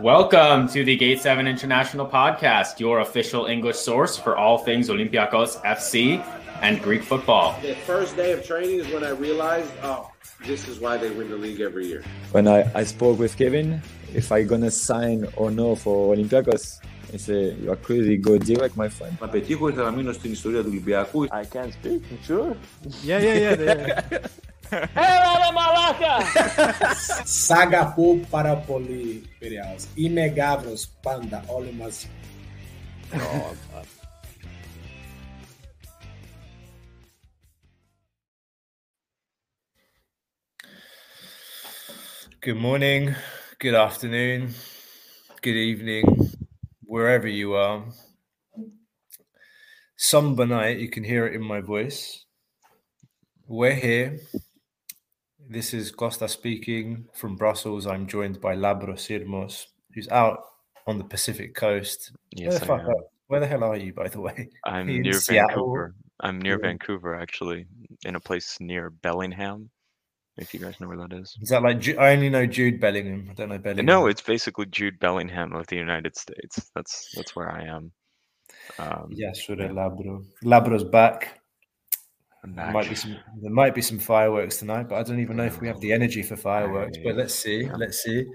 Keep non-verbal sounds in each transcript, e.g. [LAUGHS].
Welcome to the Gate 7 International Podcast, your official English source for all things Olympiacos FC and Greek football. The first day of training is when I realized, oh, this is why they win the league every year. When I, I spoke with Kevin, if I gonna sign or no for Olympiacos, he said, you are crazy, go direct, my friend. Να πετύχω ήθελα να μείνω στην ιστορία του Ολυμπιακού. I can't speak, sure. Yeah, yeah, yeah. yeah. [LAUGHS] ¡Ela era malaca! Sagapú para panda, olha. Good morning, good afternoon, good evening, wherever you are. Some night you can hear it in my voice. We're here this is Costa speaking from Brussels. I'm joined by Labro Sirmos, who's out on the Pacific coast. Yes, Where the, I fuck am. are- where the hell are you, by the way? [LAUGHS] I'm In near Seattle? Vancouver. I'm near Yeah. Vancouver, actually, in a place near Bellingham. If you guys know where that is. Is that like I only know Jude Bellingham. I don't know Bellingham. No, it's basically Jude Bellingham of the United States. That's that's where I am. Um, yeah, sure. Labro. Labro's back. I'm There might be some. There might be some fireworks tonight, but I don't even know if we have the energy for fireworks. But let's see. Yeah. Let's see.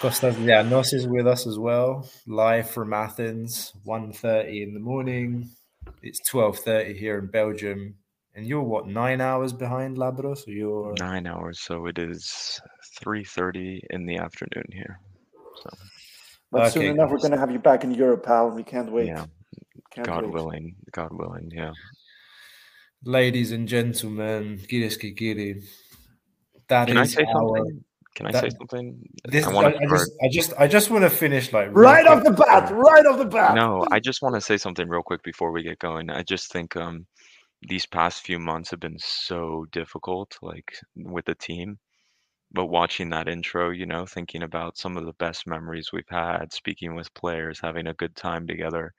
Costas Lianos is with us as well, live from Athens, 1.30 in the morning. It's twelve thirty here in Belgium, and you're what nine hours behind Labros? So you're Nine hours, so it is three thirty in the afternoon here. So But soon Okay, enough, we're going to have you back in Europe, pal. We can't wait. yeah, Can't God wait. willing, God willing, yeah. Ladies and gentlemen, Girish Kikiri. That Can I say our- something? Can I say something? This, I I, I, just, I just, I just want to finish like Right off the bat, right off the bat. No, I just want to say something real quick before we get going. I just think um these past few months have been so difficult, like with the team. But watching that intro, you know, thinking about some of the best memories we've had, speaking with players, having a good time together,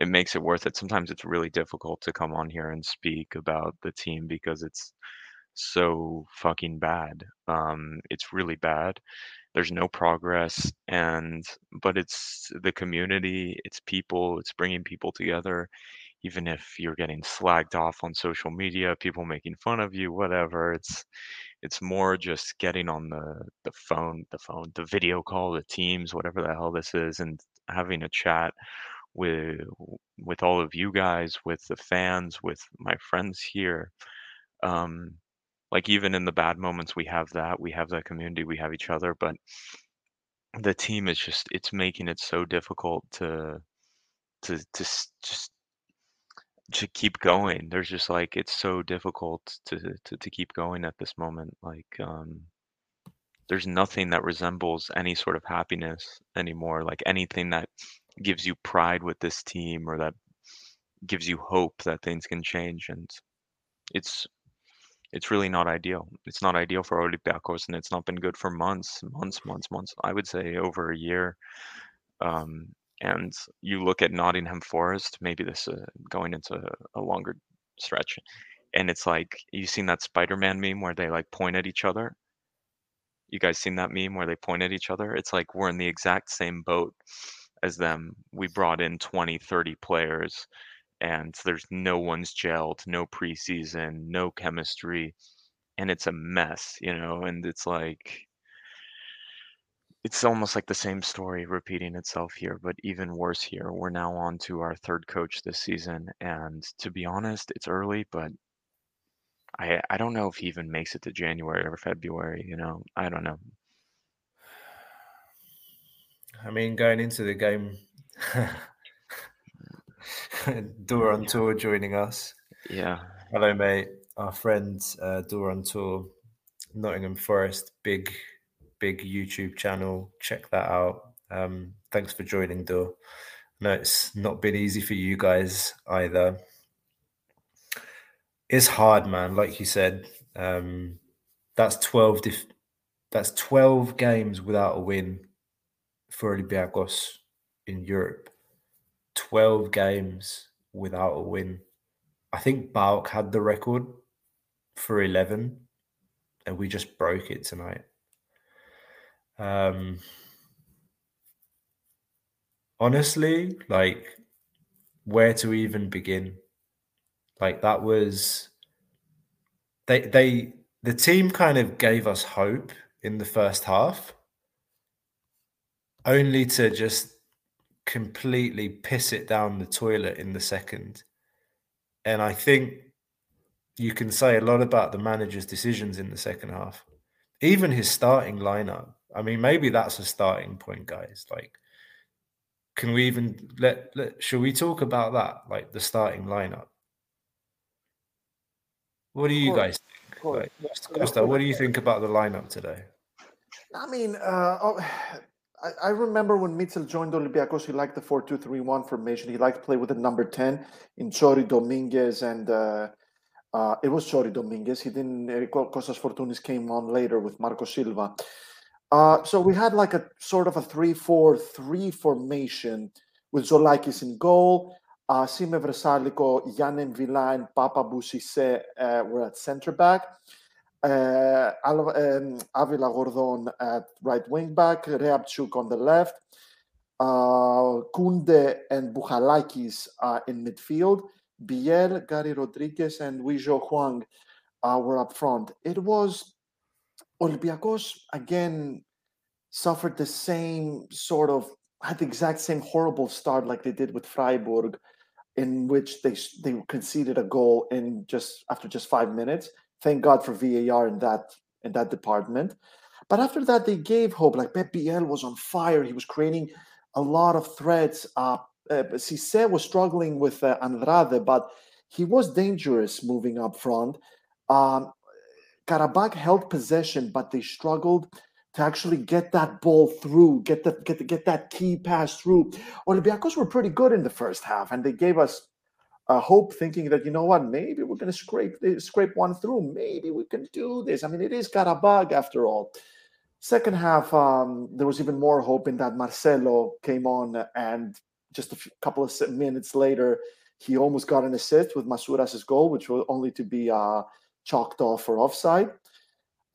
it makes it worth it. Sometimes it's really difficult to come on here and speak about the team because it's so fucking bad. Um, it's really bad. There's no progress, and but it's the community, it's people, it's bringing people together. Even if you're getting slagged off on social media, people making fun of you, whatever, it's it's more just getting on the the phone, the phone, the video call, the Teams, whatever the hell this is, and having a chat with with all of you guys, with the fans, with my friends here. Um, like even in the bad moments, we have that. We have that community. We have each other. But the team is just it's making it so difficult to to to just to keep going. There's just like it's so difficult to to, to keep going at this moment. Like um there's nothing that resembles any sort of happiness anymore. Like anything that gives you pride with this team or that gives you hope that things can change and it's it's really not ideal. It's not ideal for Olympiacos and it's not been good for months, months, months, months. I would say over a year. Um, and you look at Nottingham Forest, maybe this uh, going into a longer stretch, and it's like you've seen that Spider-Man meme where they like point at each other. You guys seen that meme where they point at each other? It's like we're in the exact same boat as them. We brought in 20, 30 players and there's no one's gelled, no preseason, no chemistry, and it's a mess, you know, and it's like it's almost like the same story repeating itself here, but even worse here. We're now on to our third coach this season, and to be honest, it's early, but I I don't know if he even makes it to January or February, you know. I don't know. I mean, going into the game, [LAUGHS] Duran Tour joining us. Yeah. Hello, mate. Our friend uh, Duran Tour, Nottingham Forest, big, big YouTube channel. Check that out. Um, thanks for joining, Dur. No, it's not been easy for you guys either. It's hard, man. Like you said, um, that's twelve. Dif- that's twelve games without a win for Olympiacos in Europe. 12 games without a win. I think PAOK had the record for 11 and we just broke it tonight. Um, honestly, like where to even begin. Like that was they they the team kind of gave us hope in the first half, only to just completely piss it down the toilet in the second. And I think you can say a lot about the manager's decisions in the second half. Even his starting lineup. I mean, maybe that's a starting point, guys. Like, can we even let, let should we talk about that? Like the starting lineup. What do you guys think? Like, Costa, what do you think about the lineup today? I mean, uh, oh, I, I remember when Michel joined Olympiacos, he liked the 4 2 3 1 formation. He liked to play with the number 10 in Chori Dominguez and uh, uh, it was Chori Dominguez. He didn't, Kostas Fortounis came on later with Marco Silva. Uh, so we had like a sort of a 3 4 3 formation with Tzolakis in goal. Uh, Sime Vrsaljko, Yann M'Vila, and Pape Abou Cissé uh, were at centre back. Uh, um, Avila Gordon at right wing back, Reabciuk on the left, uh, Kunde and Bouchalakis uh, in midfield, Biel, Garry Rodrigues, and Weizhou Hwang uh, were up front. It was Olympiacos again suffered the same sort of had the exact same horrible start like they did with Freiburg, in which they they conceded a goal in just after just five minutes. Thank God for VAR in that in that department. But after that, they gave hope. Like Pep Biel was on fire. He was creating a lot of threats. Uh, uh, Cisse was struggling with uh, Andrade, but he was dangerous moving up front. Um, Qarabag held possession, but they struggled to actually get that ball through, get that get get that key pass through. Olympiacos were pretty good in the first half, and they gave us uh, hope, thinking that you know what, maybe we're going to scrape scrape one through. Maybe we can do this. I mean, it is Qarabag after all. Second half, um, there was even more hope in that Marcelo came on, and just a few, couple of minutes later, he almost got an assist with Masouras' goal, which was only to be uh, chalked off for offside.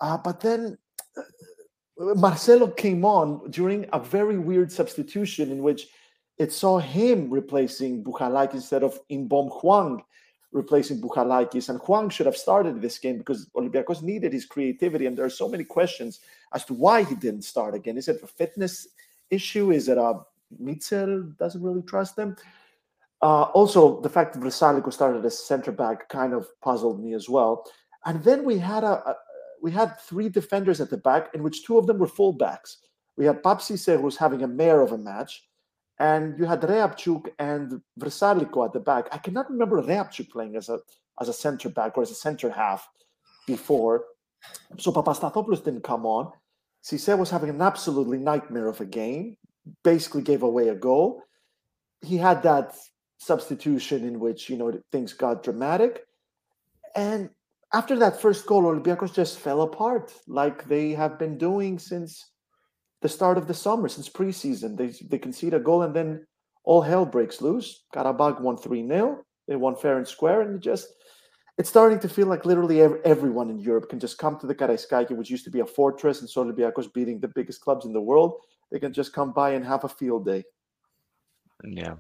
Uh, but then uh, Marcelo came on during a very weird substitution in which it saw him replacing Bouchalakis instead of In-beom Hwang replacing Bouchalakis. And Hwang should have started this game because Olympiacos needed his creativity. And there are so many questions as to why he didn't start again. Is it a fitness issue? Is it a Michel doesn't really trust them? Uh, also, the fact that Vrsaljko started as center back kind of puzzled me as well. And then we had a, a we had three defenders at the back, in which two of them were fullbacks. We had Cisse, who was having a mare of a match, and you had Reabciuk and Vrsaljko at the back. I cannot remember Reabciuk playing as a as a center back or as a center half before. So Papastathopoulos didn't come on. Cisse was having an absolutely nightmare of a game, basically gave away a goal. He had that substitution in which, you know, things got dramatic. And after that first goal, Olympiacos just fell apart like they have been doing since the start of the summer, since preseason. They, they concede a goal and then all hell breaks loose. Qarabag won 3 0. They won fair and square. And just, it's starting to feel like literally everyone in Europe can just come to the Karaiskaki, which used to be a fortress, and so Olympiacos beating the biggest clubs in the world. They can just come by and have a field day. Yeah.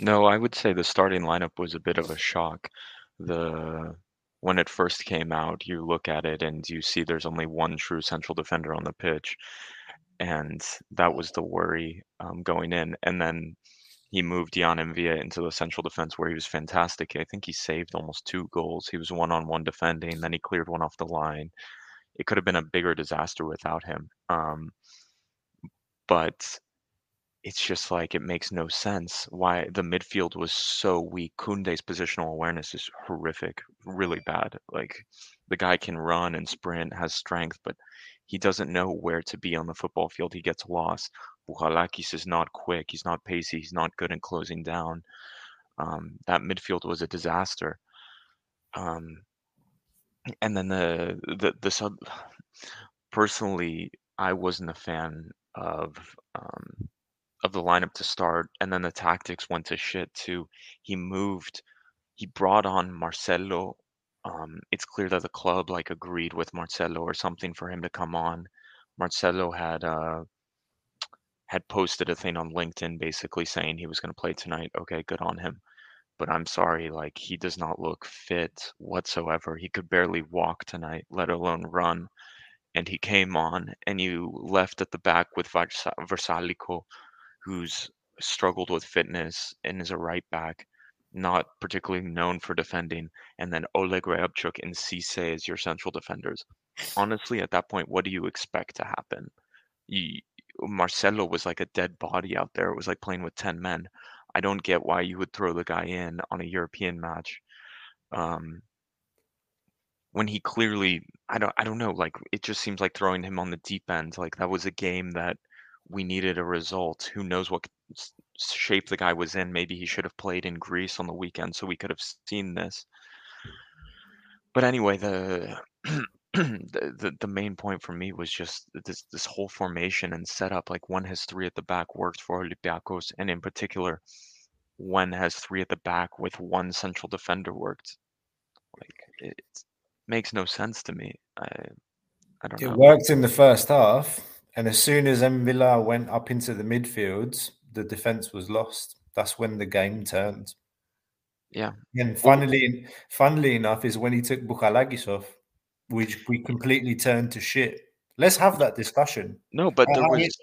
No, I would say the starting lineup was a bit of a shock. The when it first came out, you look at it and you see there's only one true central defender on the pitch, and that was the worry um, going in. And then he moved Yann M'Vila into the central defense where he was fantastic. I think he saved almost two goals. He was one on one defending, then he cleared one off the line. It could have been a bigger disaster without him. Um, but it's just like it makes no sense why the midfield was so weak. Kunde's positional awareness is horrific, really bad. Like the guy can run and sprint, has strength, but he doesn't know where to be on the football field. He gets lost. Bouchalakis is not quick. He's not pacey. He's not good in closing down. Um, that midfield was a disaster. Um, and then the the the sub. [SIGHS] Personally, I wasn't a fan of um, of the lineup to start, and then the tactics went to shit too. He moved, he brought on Marcelo. Um, it's clear that the club like agreed with Marcelo or something for him to come on. Marcelo had uh, had posted a thing on LinkedIn basically saying he was going to play tonight. Okay, good on him. But I'm sorry, like he does not look fit whatsoever. He could barely walk tonight, let alone run. And he came on, and you left at the back with Versa- Vrsaljko, who's struggled with fitness and is a right back, not particularly known for defending. And then Oleg Reabciuk and Cisse as your central defenders. Honestly, at that point, what do you expect to happen? You, Marcelo was like a dead body out there. It was like playing with 10 men. I don't get why you would throw the guy in on a European match. Um, when he clearly I don't I don't know, like it just seems like throwing him on the deep end. Like that was a game that we needed a result. Who knows what shape the guy was in? Maybe he should have played in Greece on the weekend so we could have seen this. But anyway, the [CLEARS THROAT] the, the the main point for me was just this this whole formation and setup. Like one has three at the back worked for Olympiacos, and in particular, one has three at the back with one central defender worked. Like it makes no sense to me. I I don't know. It know. worked in the first half, and as soon as M'Vila went up into the midfield, the defense was lost. That's when the game turned. Yeah, And funnily, funnily enough, is when he took Bouchalakis off, which we completely turned to shit. Let's have that discussion. no, but there was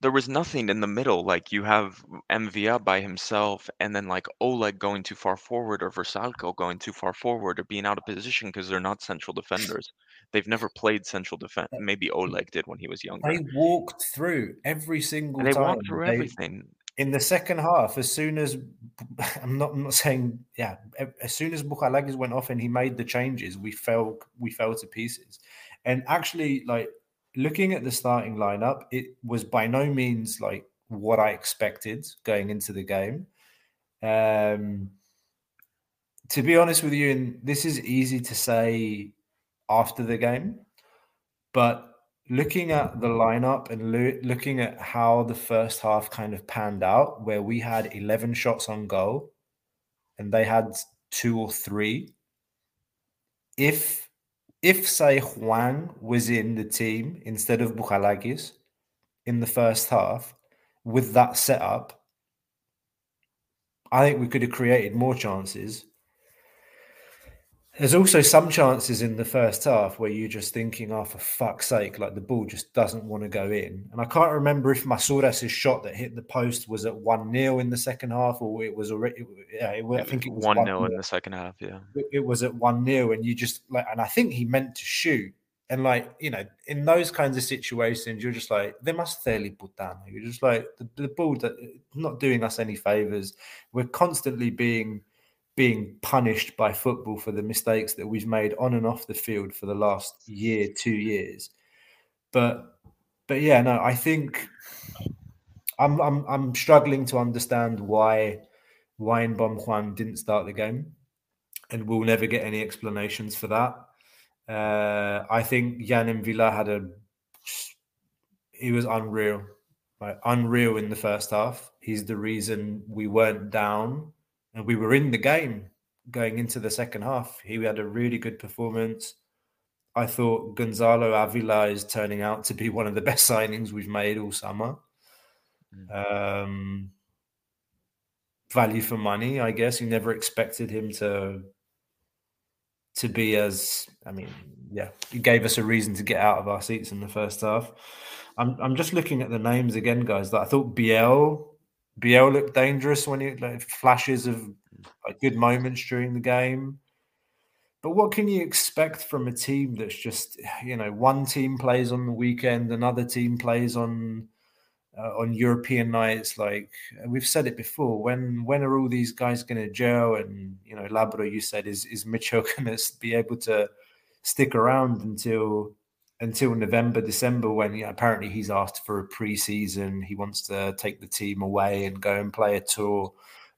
there was nothing in the middle. Like you have MVA by himself, and then like Oleg going too far forward, or Vrsaljko going too far forward, or being out of position because they're not central defenders. They've never played central defense. Maybe Oleg did when he was younger. They walked through every single And they time. walked through They- everything. in the second half, as soon as [LAUGHS] I'm not, I'm not saying, yeah, as soon as Bouchalakis went off and he made the changes, we fell, we fell to pieces. And actually, like looking at the starting lineup, it was by no means like what I expected going into the game. Um, to be honest with you, and this is easy to say after the game, but looking at the lineup and loo- looking at how the first half kind of panned out, where we had 11 shots on goal and they had two or three. If, if say Hwang was in the team instead of Bouchalakis in the first half with that setup, I think we could have created more chances. There's also some chances in the first half where you're just thinking, oh, for fuck's sake, like the ball just doesn't want to go in. And I can't remember if Masouras' shot that hit the post was at 1 0 in the second half or it was already, yeah, it, was- I think it was one 1 0 in the second half. Yeah, it it was at 1 0 and you just like and I think he meant to shoot. And like, you know, in those kinds of situations, you're just like, they must fairly put down. You're just like the, the ball that not doing us any favors. We're constantly being being punished by football for the mistakes that we've made on and off the field for the last year, two years. But but yeah, no, I think I'm I'm I'm struggling to understand why why Inbeom Hwang didn't start the game and we'll never get any explanations for that. Uh, I think Yann M'Vila had a he was unreal, like unreal in the first half. He's the reason we weren't down we were in the game going into the second half. He had a really good performance. I thought Gonzalo Avila is turning out to be one of the best [LAUGHS] signings we've made all summer. Um, value for money, I guess. You never expected him to to be as I mean, yeah, he gave us a reason to get out of our seats in the first half. I'm I'm just looking at the names again, guys. That I thought Biel Biel looked dangerous when he like flashes of like, good moments during the game. But what can you expect from a team that's just you know one team plays on the weekend, another team plays on uh, on European nights. Like we've said it before, when when are all these guys going to gel? And you know, Labro, you said, is is Michel [LAUGHS] going to be able to stick around until until November, December? When yeah, apparently he's asked for a preseason, he wants to take the team away and go and play a tour,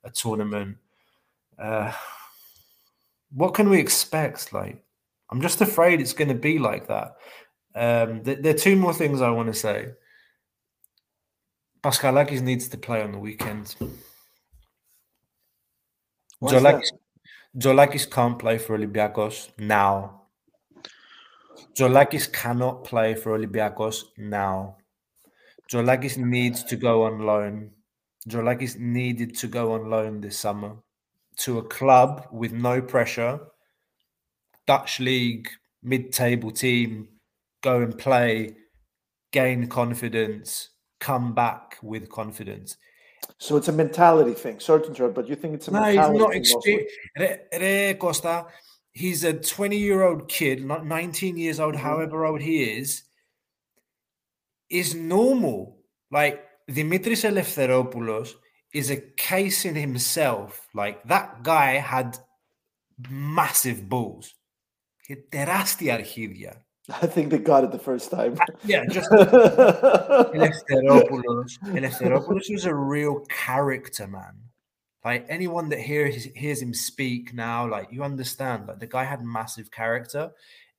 a tournament. Uh, what can we expect? Like, I'm just afraid it's going to be like that. Um, th- there are two more things I want to say. Pascal Paschalakis needs to play on the weekend. Why is Tzolakis, Tzolakis can't play for Olympiacos now. Tzolakis cannot play for Olympiacos now. Tzolakis needs to go on loan. Tzolakis needed to go on loan this summer to a club with no pressure, Dutch league, mid table team, go and play, gain confidence, come back with confidence. So it's a mentality thing, certain to but you think it's a No, he's mentality not thing mostly? Re, Re Costa, he's a 20 year old kid, not 19 years old, Mhm. however old he is, is normal. Like Dimitris Eleftheropoulos is a case in himself. Like that guy had massive balls. He had τεράστια αρχίδια. I think they got it the first time. Yeah, just [LAUGHS] Eleftheropoulos. Eleftheropoulos was a real character, man. Like anyone that hears hears him speak now, like you understand, like the guy had massive character,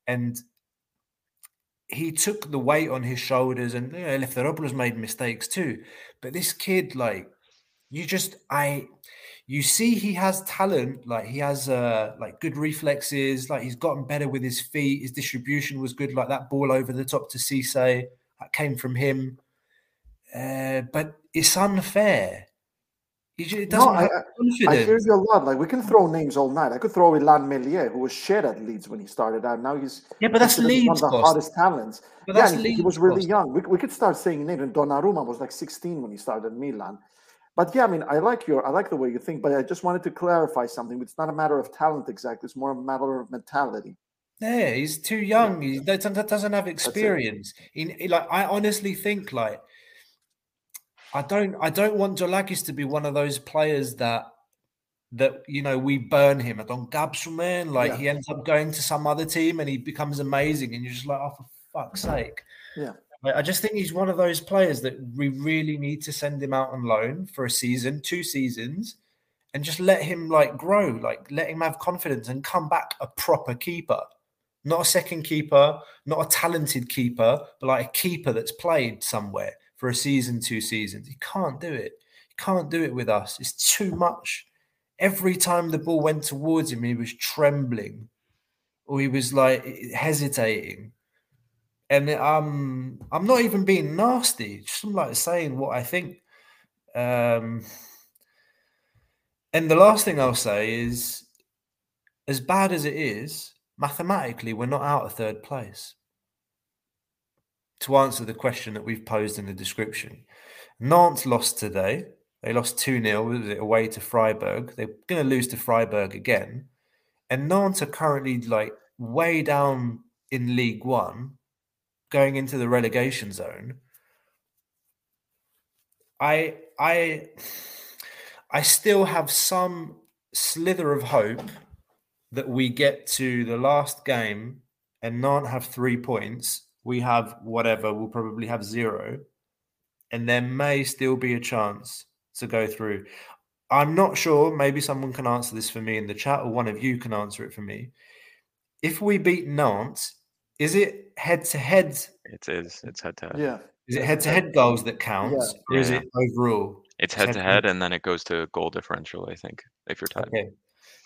and he took the weight on his shoulders. And you know, Eleftheropoulos made mistakes too, but this kid, like, you just I, you see, he has talent. Like he has uh like good reflexes. Like he's gotten better with his feet. His distribution was good. Like that ball over the top to Cisse that came from him. Uh, but it's unfair. He No, I, I, hear you a lot. Like we can throw names all night. I could throw Illan Meslier, who was shit at Leeds when he started out. Now he's Yeah, but that's considered one of the Costa. hottest talents. But yeah, he, he was really Costa. young. We, we could start saying names. And Donnarumma was like 16 when he started at Milan. But yeah, I mean, I like your, I like the way you think. But I just wanted to clarify something. It's not a matter of talent exactly. It's more a matter of mentality. Yeah, he's too young. He doesn't, doesn't have experience. He- like I honestly think like I don't I don't want Tzolakis to be one of those players that that you know we burn him. I don't man. Like Yeah. he ends up going to some other team and he becomes amazing, and you're just like, oh for fuck's sake. Yeah. I just think he's one of those players that we really need to send him out on loan for a season, two seasons, and just let him like grow, like let him have confidence and come back a proper keeper. Not a second keeper, not a talented keeper, but like a keeper that's played somewhere for a season, two seasons. He can't do it. He can't do it with us. It's too much. Every time the ball went towards him, he was trembling or he was like hesitating. And um, I'm not even being nasty, just like saying what I think. Um, and the last thing I'll say is as bad as it is, mathematically, we're not out of third place. To answer the question that we've posed in the description, Nantes lost today. They lost 2 0 away to Freiburg. They're going to lose to Freiburg again. And Nantes are currently like way down in League One, going into the relegation zone. I I I still have some slither of hope that we get to the last game and Nantes have three points. We have whatever, we'll probably have zero. And there may still be a chance to go through. I'm not sure. Maybe someone can answer this for me in the chat, or one of you can answer it for me. If we beat Nantes, is it head to head? It is. It's head to head. Yeah. Is it head to head goals that counts, or is Yeah. it overall? It's It's head to head-to-head. head, and then it goes to goal differential. I think if you're tied. Okay.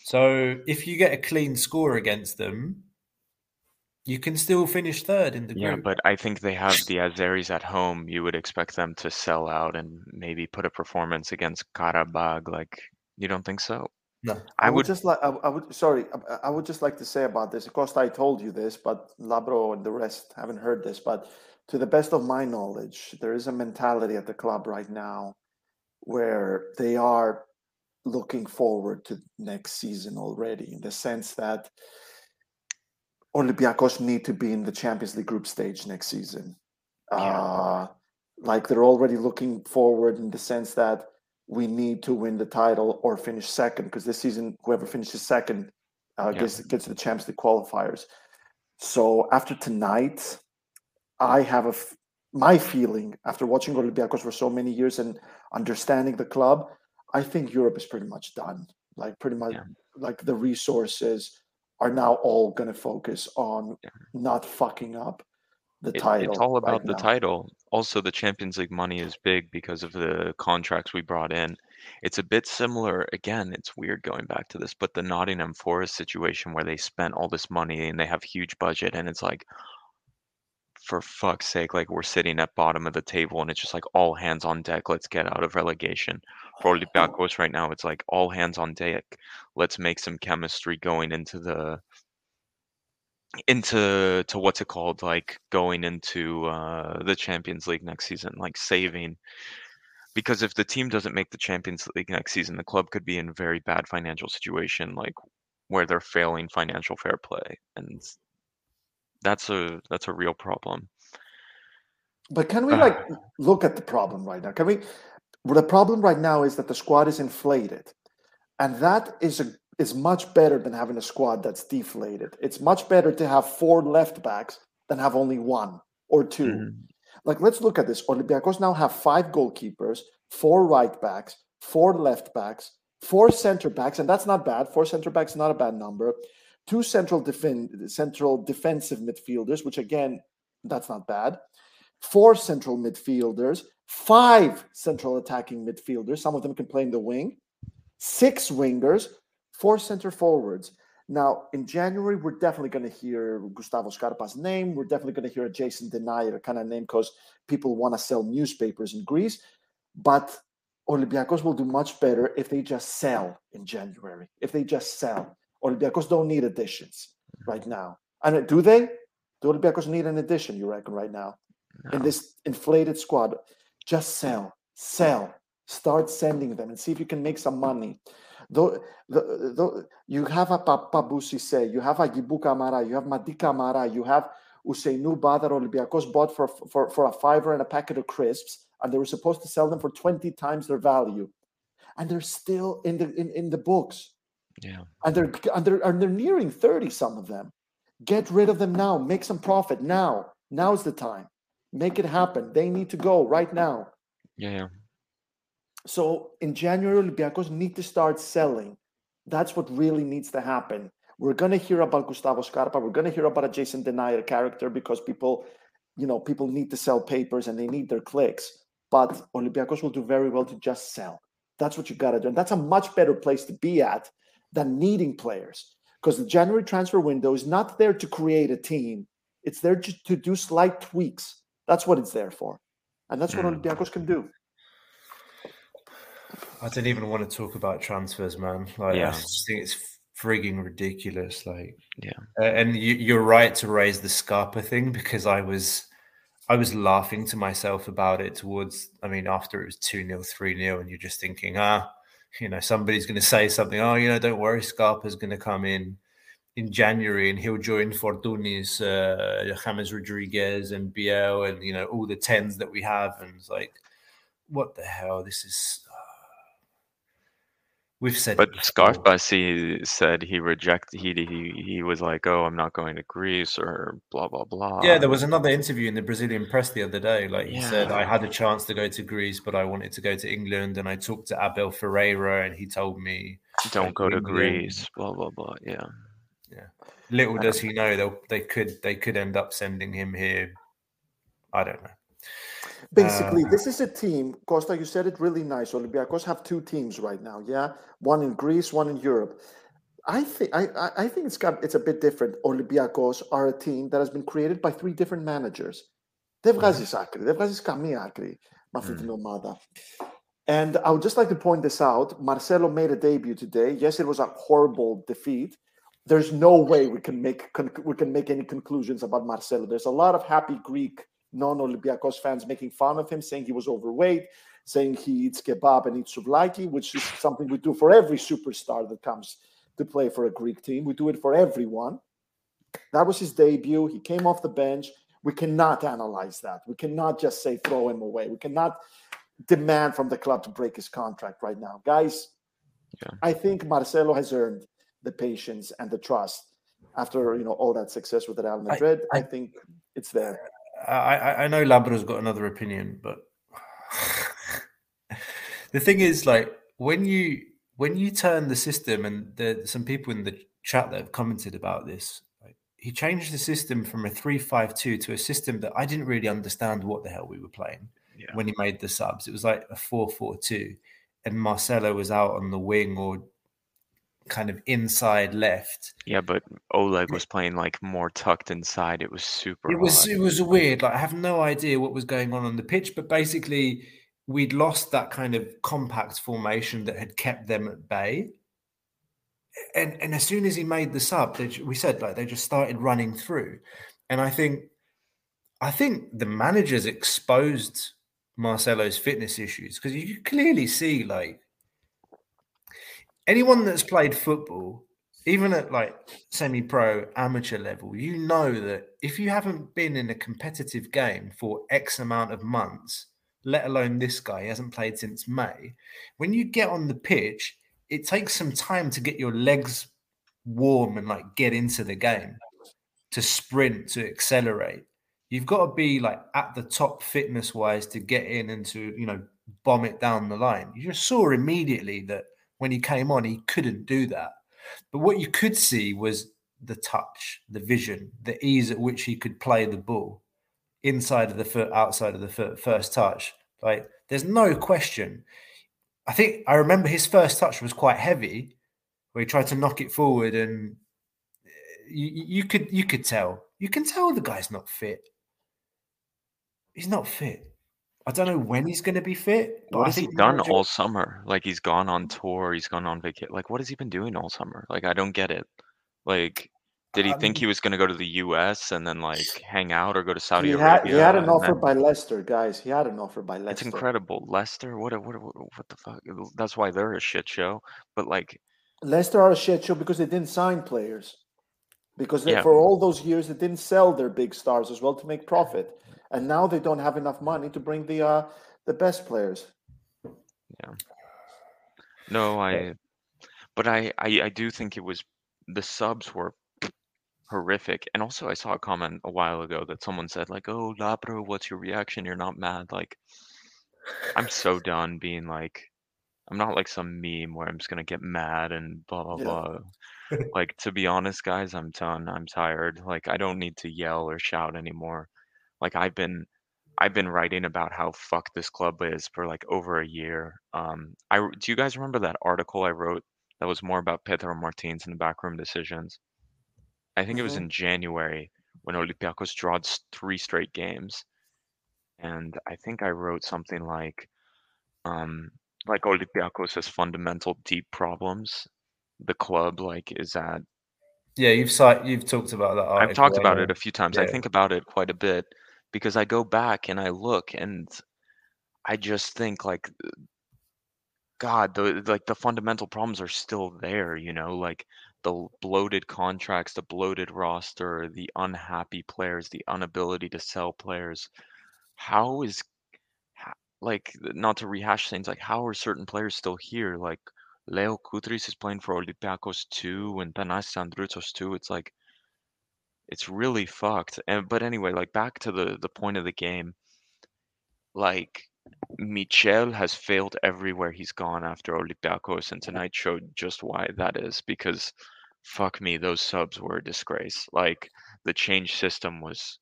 So if you get a clean score against them, you can still finish third in the group. Yeah, but I think they have the Azeris at home. You would expect them to sell out and maybe put a performance against Qarabag. Like, you don't think so? no. I would would. just like I, I would sorry I, I would just like to say about this. Of course, I told you this, but Labro and the rest haven't heard this. But to the best of my knowledge, there is a mentality at the club right now where they are looking forward to next season already, in the sense that Olympiacos need to be in the Champions League group stage next season. Uh, like they're already looking forward in the sense that we need to win the title or finish second because this season whoever finishes second uh, Yeah. gets gets the Champions League qualifiers. So after tonight, I have a f- my feeling after watching Olympiacos for so many years and understanding the club, I think Europe is pretty much done. Like pretty much Yeah. like the resources are now all going to focus on Yeah. not fucking up the It- title. it's all about the now. title. Also, the Champions League money is big because of the contracts we brought in. It's a bit similar. Again, it's weird going back to this, but the Nottingham Forest situation where they spent all this money and they have huge budget, and it's like, for fuck's sake, like we're sitting at bottom of the table and it's just like all hands on deck. Let's get out of relegation. For [SIGHS] Olympiacos right now, it's like all hands on deck. Let's make some chemistry going into the into to what's it called like going into uh the champions league next season like saving because if the team doesn't make the champions league next season the club could be in a very bad financial situation like where they're failing financial fair play and that's a that's a real problem But can we Uh. like look at the problem right now? Can we? Well, the problem right now is that the squad is inflated, and that is a is much better than having a squad that's deflated. It's much better to have four left backs than have only one or 2 Mhm. Like, let's look at this. Olympiacos now have five goalkeepers, four right backs, four left backs, four center backs, and that's not bad. Four center backs is not a bad number. Two central defend central defensive midfielders, which again, that's not bad four central midfielders, five central attacking midfielders. Some of them can play in the wing, six wingers, four center forwards. Now, in January, we're definitely going to hear Gustavo Scarpa's name. We're definitely going to hear a Jason Denayer kind of name because people want to sell newspapers in Greece. But Olympiacos will do much better if they just sell in January. If they just sell, Olympiacos don't need additions right now. And do they? Do Olympiacos need an addition? You reckon right now? in this inflated squad. Just sell, sell, start sending them and see if you can make some money. Though, the, the, you have a Papa say, you have a Aguibou Camara, you have Mady Camara, you have Usainu Badar Olympiacos bought for, for, for a fiver and a packet of crisps, and they were supposed to sell them for 20 times their value. And they're still in the in, in the books. Yeah And they're and they're and they're nearing 30, some of them. Get rid of them now. Make some profit now. Now's the time. Make it happen. They need to go right now. yeah So in January, Olympiacos need to start selling. That's what really needs to happen. We're going to hear about Gustavo Scarpa. We're going to hear about a Jason Denayer character because people, you know, people need to sell papers and they need their clicks. But Olympiacos will do very well to just sell. That's what you got to do. And that's a much better place to be at than needing players because the January transfer window is not there to create a team. It's there to, to do slight tweaks. That's what it's there for. And that's what Hmm. Olympiacos can do. I don't even want to talk about transfers, man. Like, Yeah. I just think it's frigging ridiculous. Like, Yeah. Uh, and you, you're right to raise the Scarpa thing because I was, I was laughing to myself about it towards. I mean, after it was two 0 three 0 and you're just thinking, ah, you know, somebody's going to say something. Oh, you know, don't worry, Scarpa's going to come in in January and he'll join Fortounis, uh, James Rodriguez, and Biel, and you know all the tens that we have. And it's like, what the hell? This is. We've said, But it Scarf before. Said he rejected. He he he was like, "Oh, I'm not going to Greece," or blah blah blah. Yeah, there was another interview in the Brazilian press the other day. Like he said, I had a chance to go to Greece, but I wanted to go to England, and I talked to Abel Ferreira, and he told me, Don't go to Greece. Blah blah blah. Yeah, yeah. little does he know they they could they could end up sending him here. I don't know. Basically, Uh, this is a team. Costa, you said it really nice. Olympiacos have two teams right now. Yeah, one in Greece, one in Europe. I think I, I- I think it's got it's a bit different. Olympiacos are a team that has been created by three different managers. Δεν βγάζεις άκρη, δεν βγάζεις καμία άκρη με αυτή την ομάδα. And I would just like to point this out. Marcelo made a debut today. Yes, it was a horrible defeat. There's no way we can make con- we can make any conclusions about Marcelo. There's a lot of happy Greek non-Olympiacos fans making fun of him, saying he was overweight, saying he eats kebab and eats souvlaki, which is something we do for every superstar that comes to play for a Greek team. We do it for everyone. That was his debut. He came off the bench. We cannot analyze that. We cannot just say throw him away. We cannot demand from the club to break his contract right now. Guys, Yeah. I think Marcelo has earned the patience and the trust after you know all that success with Real Madrid. I, I- think it's there. I, I know Labrador's got another opinion, but [SIGHS] the thing is, like when you when you turn the system, and there's some people in the chat that have commented about this. Like, he changed the system from a three-five-two to a system that I didn't really understand what the hell we were playing Yeah. when he made the subs. It was like a four-four-two, and Marcelo was out on the wing or kind of inside left. Yeah, but Oleg was playing like more tucked inside. It was super. It was odd. it was weird. Like I have no idea what was going on on the pitch, but basically we'd lost that kind of compact formation that had kept them at bay. And and as soon as he made the sub, they, we said like they just started running through, and I think I think the managers exposed Marcelo's fitness issues because you clearly see like anyone that's played football, even at like semi-pro amateur level, you know that if you haven't been in a competitive game for X amount of months, let alone this guy, he hasn't played since May. When you get on the pitch, it takes some time to get your legs warm and like get into the game, to sprint, to accelerate. You've got to be like at the top fitness wise to get in and to, you know, bomb it down the line. You just saw immediately that when he came on, he couldn't do that. But what you could see was the touch, the vision, the ease at which he could play the ball inside of the foot, outside of the foot, first touch. Like, there's no question. I think I remember his first touch was quite heavy, where he tried to knock it forward, and eh, you, you could you could tell, you can tell the guy's not fit. He's not fit. I don't know when he's going to be fit. But What has he done all summer? Like he's gone on tour, he's gone on vacation. Like what has he been doing all summer? Like I don't get it. Like did he I think mean- he was going to go to the U.S. and then like hang out or go to Saudi He Arabia? had, he had an offer then- by Leicester, guys. He had an offer by Leicester. It's incredible. Leicester, what, what, a- what, a- what the fuck? That's why they're a shit show. But like, Leicester are a shit show because they didn't sign players. Because they, Yeah. for all those years they didn't sell their big stars as well to make profit, and now they don't have enough money to bring the uh, the best players. Yeah. No, I, but I, I, I do think it was the subs were horrific. And also, I saw a comment a while ago that someone said like, "Oh, Labro, what's your reaction? You're not mad." Like, I'm so done being like, I'm not like some meme where I'm just gonna get mad and blah blah Yeah. blah. [LAUGHS] Like to be honest, guys, I'm done. I'm tired. Like I don't need to yell or shout anymore. Like I've been I've been writing about how fucked this club is for like over a year. Um I do you guys remember that article I wrote that was more about Pedro Martins and the backroom decisions? I think it was Mhm. in January when Olympiacos drawed three straight games. And I think I wrote something like um like Olympiacos has fundamental deep problems. The club like is at Yeah, you've you've talked about that. I've talked about it a few times. I think about it quite a bit because I go back and I look and I just think like uh, God, the like the fundamental problems are still there, you know, like the bloated contracts, the bloated roster, the unhappy players, the inability to sell players. How is like not to rehash things, like how are certain players still here? Like Leo Koutris is playing for Olympiacos too, and Thanasis Androutsos too. It's like it's really fucked. And but anyway, like back to the the point of the game, like Michel has failed everywhere he's gone after Olympiacos, and tonight showed just why that is. Because fuck me, those subs were a disgrace. Like the change system was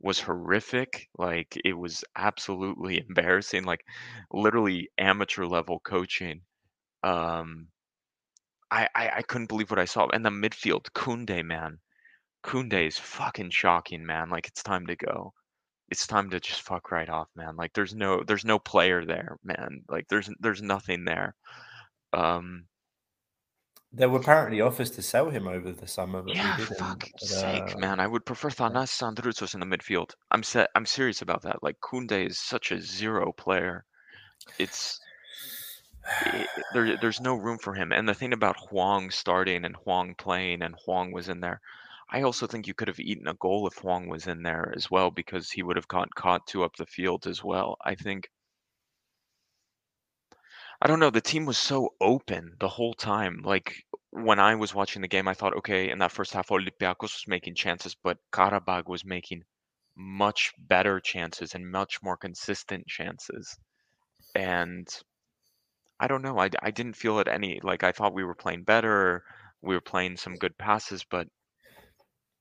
was horrific. Like it was absolutely [LAUGHS] embarrassing. Like literally amateur level coaching. Um, I, I I couldn't believe what I saw. And the midfield, Kunde, man. Kunde is fucking shocking, man. Like it's time to go. It's time to just fuck right off, man. Like there's no there's no player there, man. Like there's there's nothing there. Um There were apparently offers to sell him over the summer, but yeah, fuck's but, sake, uh, man. I would prefer Thanasis Androutsos in the midfield. I'm set I'm serious about that. Like Kunde is such a zero player. It's there there's no room for him. And the thing about Hwang starting and Hwang playing and Hwang was in there, I also think you could have eaten a goal if Hwang was in there as well because he would have got caught two up the field as well. I think I don't know, the team was so open the whole time. Like when I was watching the game, I thought, okay, in that first half, Olympiacos was making chances, but Qarabag was making much better chances and much more consistent chances. And I don't know. I, I didn't feel it any like I thought we were playing better. We were playing some good passes, but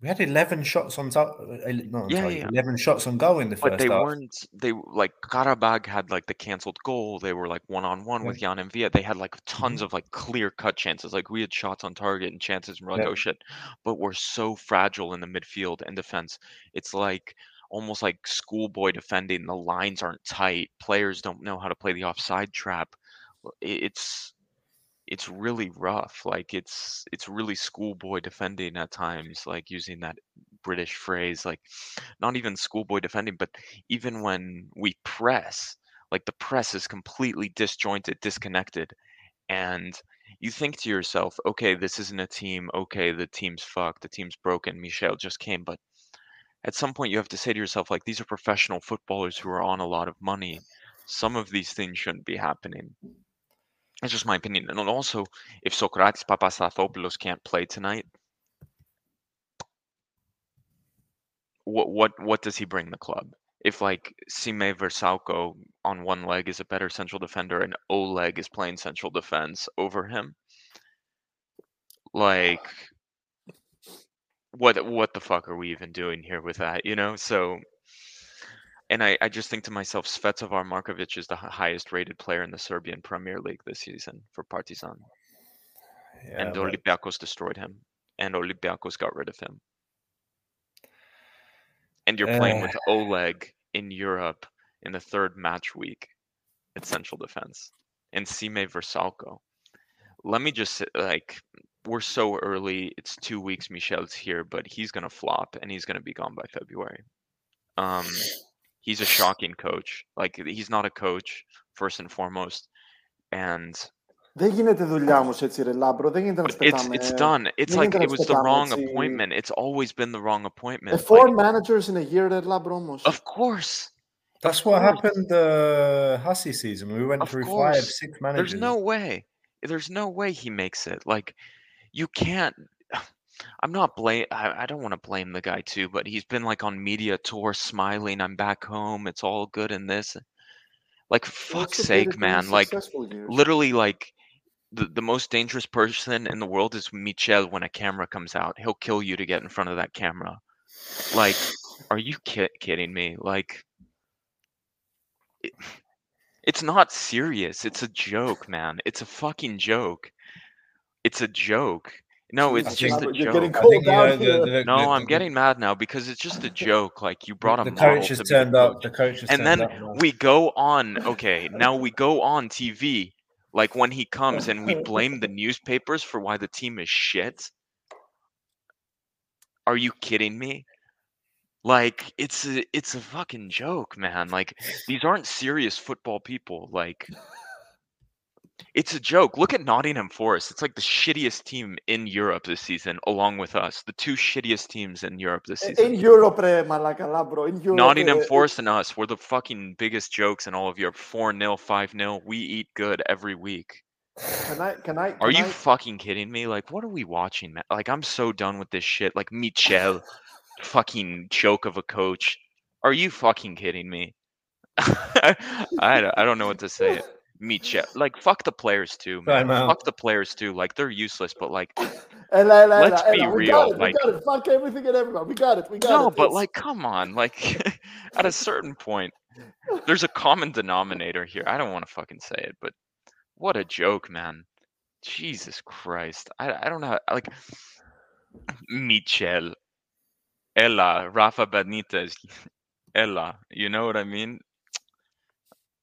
We had eleven shots on top. Uh, not on Yeah, target, yeah. eleven shots on goal in the But first they half. weren't. They like Qarabag had like the canceled goal. They were like one on one with Yann M'Vila. They had like tons mm-hmm. of like clear cut chances. Like we had shots on target and chances, and we're like, Yeah. oh shit. But we're so fragile in the midfield and defense. It's like almost like schoolboy defending. The lines aren't tight. Players don't know how to play the offside trap. It's it's really rough. Like it's it's really schoolboy defending at times. Like using that British phrase, like not even schoolboy defending, but even when we press, like the press is completely disjointed, disconnected. And you think to yourself, okay, this isn't a team. Okay, the team's fucked. The team's broken. Michel just came. But at some point, you have to say to yourself, like, these are professional footballers who are on a lot of money. Some of these things shouldn't be happening. That's just my opinion. And also, if Sokratis Papastathopoulos can't play tonight, what what what does he bring the club? If like Sime Vrsaljko on one leg is a better central defender and Oleg is playing central defense over him, like what what the fuck are we even doing here with that? You know, so. And I, I just think to myself, Svetozar Markovic is the highest rated player in the Serbian Premier League this season for Partizan. Yeah, and but- Olympiacos destroyed him, and Olympiacos got rid of him. And you're playing Uh. with Oleg in Europe in the third match week at central defense, and Sime Vrsaljko. Let me just say, like, we're so early. It's two weeks. Michel's here, but he's gonna flop, and he's gonna be gone by February. Um, he's a shocking coach. Like, he's not a coach first and foremost, and Δεν γίνεται δουλειά όμως έτσι ρε Λάμπρο, δεν γίνεται να But it's σπετάμε. it's done. It's δεν like γίνεται να it was the σπετάμε wrong έτσι. appointment. It's always been the wrong Ε, appointment. four Like, managers in a year ρε Λάμπρο όμως. of course, That's what happened uh Hussey season. We went of through course. five, six managers. There's no way. There's no way he makes it. Like, you can't. I'm not blame. I, I don't want to blame the guy too, but he's been like on media tour, smiling. I'm back home. It's all good in this. Like, fuck's sake, man. Like, literally, like. The, the most dangerous person in the world is Michel when a camera comes out. He'll kill you to get in front of that camera. Like, are you ki- kidding me? Like, it- it's not serious. It's a joke, man. It's a fucking joke. It's a joke. No, it's Jesus, just a Robert, you're getting joke. I think, cold you know, down the- here. the- No, the- I'm the- getting mad now because it's just a joke. Like you brought a the coach has to be turned up. coach. The coach has and turned then up now. we go on. Okay, now we go on TV. Like when he comes and we blame the newspapers for why the team is shit. Are you kidding me? Like it's a it's a fucking joke, man. Like these aren't serious football people. Like it's a joke. Look at Nottingham Forest. It's like the shittiest team in Europe this season, along with us. The two shittiest teams in Europe this season. Eh, in Europe, bro. In Europe, Nottingham eh, Forest and us. We're the fucking biggest jokes in all of Europe. 4 0, 5 0. We eat good every week. Can I? Can I? Can are you I... fucking kidding me? Like, what are we watching, man? Like, I'm so done with this shit. Like, Michel, fucking joke of a coach. Are you fucking kidding me? [LAUGHS] I, I don't know what to say. [LAUGHS] [LAUGHS] meet. Like fuck the players too, man. Fuck the players too. Like they're useless, but like [LAUGHS] and, and, and, let's be real. like, we got it. Fuck everything and everyone. We got it. We got no, it. No, but it's... like, come on. Like, [LAUGHS] at a certain point, [LAUGHS] there's a common denominator here. I don't want to fucking say it, but what a joke, man. Jesus Christ. I, I don't know. Like, [SNIFFS] Michel, Ella, Rafa Benitez, Ella. You know what I mean?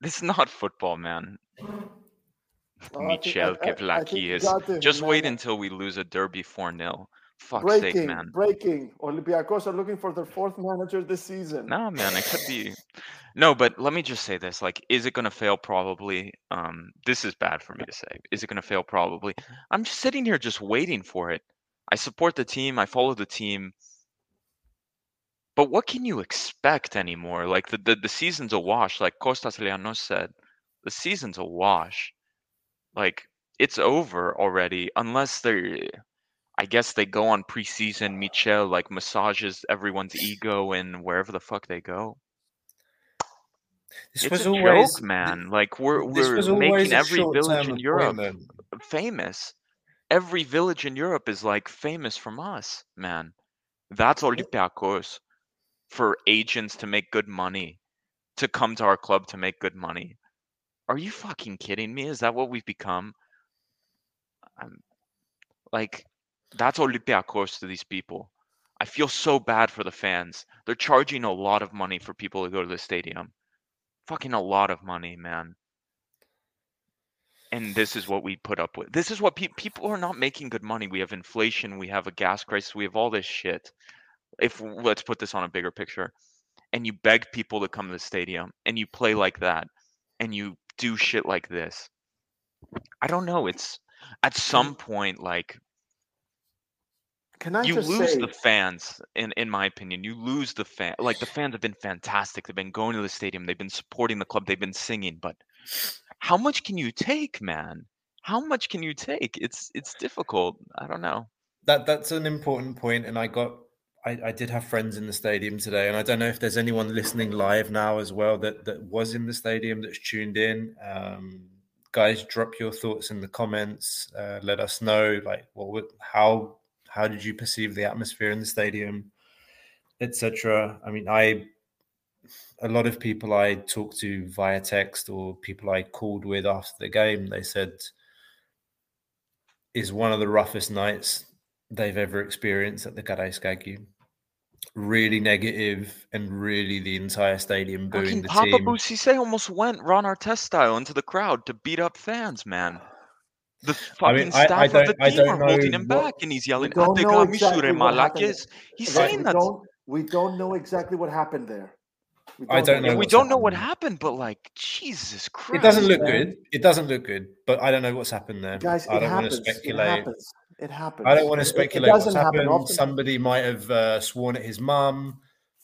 This is not football, man. Oh, Michel I- I- I think you Kevlakis. got it, Just wait until we lose a derby 4 0. Fuck's sake, breaking, man. breaking. Olympiacos are looking for their fourth manager this season. No, man, it could be. No, but let me just say this: like, is it going to fail? Probably. Um, this is bad for me to say. Is it going to fail? Probably. I'm just sitting here, just waiting for it. I support the team. I follow the team. But what can you expect anymore? Like the the, the season's a wash. Like Kostas Lianos said, the season's a wash. Like it's over already, unless they're. I guess they go on preseason. Michel like massages everyone's ego and wherever the fuck they go. This it's was a always joke, man. Like we're we're making every village in Europe famous. Every village in Europe is like famous from us, man. That's Olympiacos for agents to make good money, to come to our club to make good money. Are you fucking kidding me? Is that what we've become? Like, that's Olympiacos to these people. I feel so bad for the fans. They're charging a lot of money for people to go to the stadium. Fucking a lot of money, man. And this is what we put up with. This is what pe- people are not making good money. We have inflation, we have a gas crisis, we have all this shit. If let's put this on a bigger picture, and you beg people to come to the stadium, and you play like that, and you do shit like this. I don't know. It's at some point like Can I you lose say, the fans in in my opinion you lose the fan like the [SIGHS] fans have been fantastic they've been going to the stadium they've been supporting the club they've been singing but how much can you take man how much can you take it's it's difficult i don't know That that's an important point, and I got I, I did have friends in the stadium today, and I don't know if there's anyone listening live now as well that that was in the stadium that's tuned in. Um, guys, drop your thoughts in the comments. Uh, let us know, like, what how how did you perceive the atmosphere in the stadium, etc. I mean, I a lot of people I talked to via text or people I called with after the game, they said is one of the roughest nights they've ever experienced at the Karaiskaki. Really negative, and really the entire stadium booing fucking the papa team. Boussisse almost went ron artest style into the crowd to beat up fans man the I mean, fucking I- I staff of the team don't are holding him what- back and he's yelling don't know "Ategami exactly Sure what happened. Malakis." he's Right, saying we that don't we don't know exactly what happened there. We I don't know we don't know what happened but like jesus christ It doesn't look man. good. It doesn't look good, but I don't know what's happened there. Guys, I don't want happens. to It speculate. happens. It happens. I don't want to It- it speculate doesn't happen often. Somebody might have uh, sworn at his mum.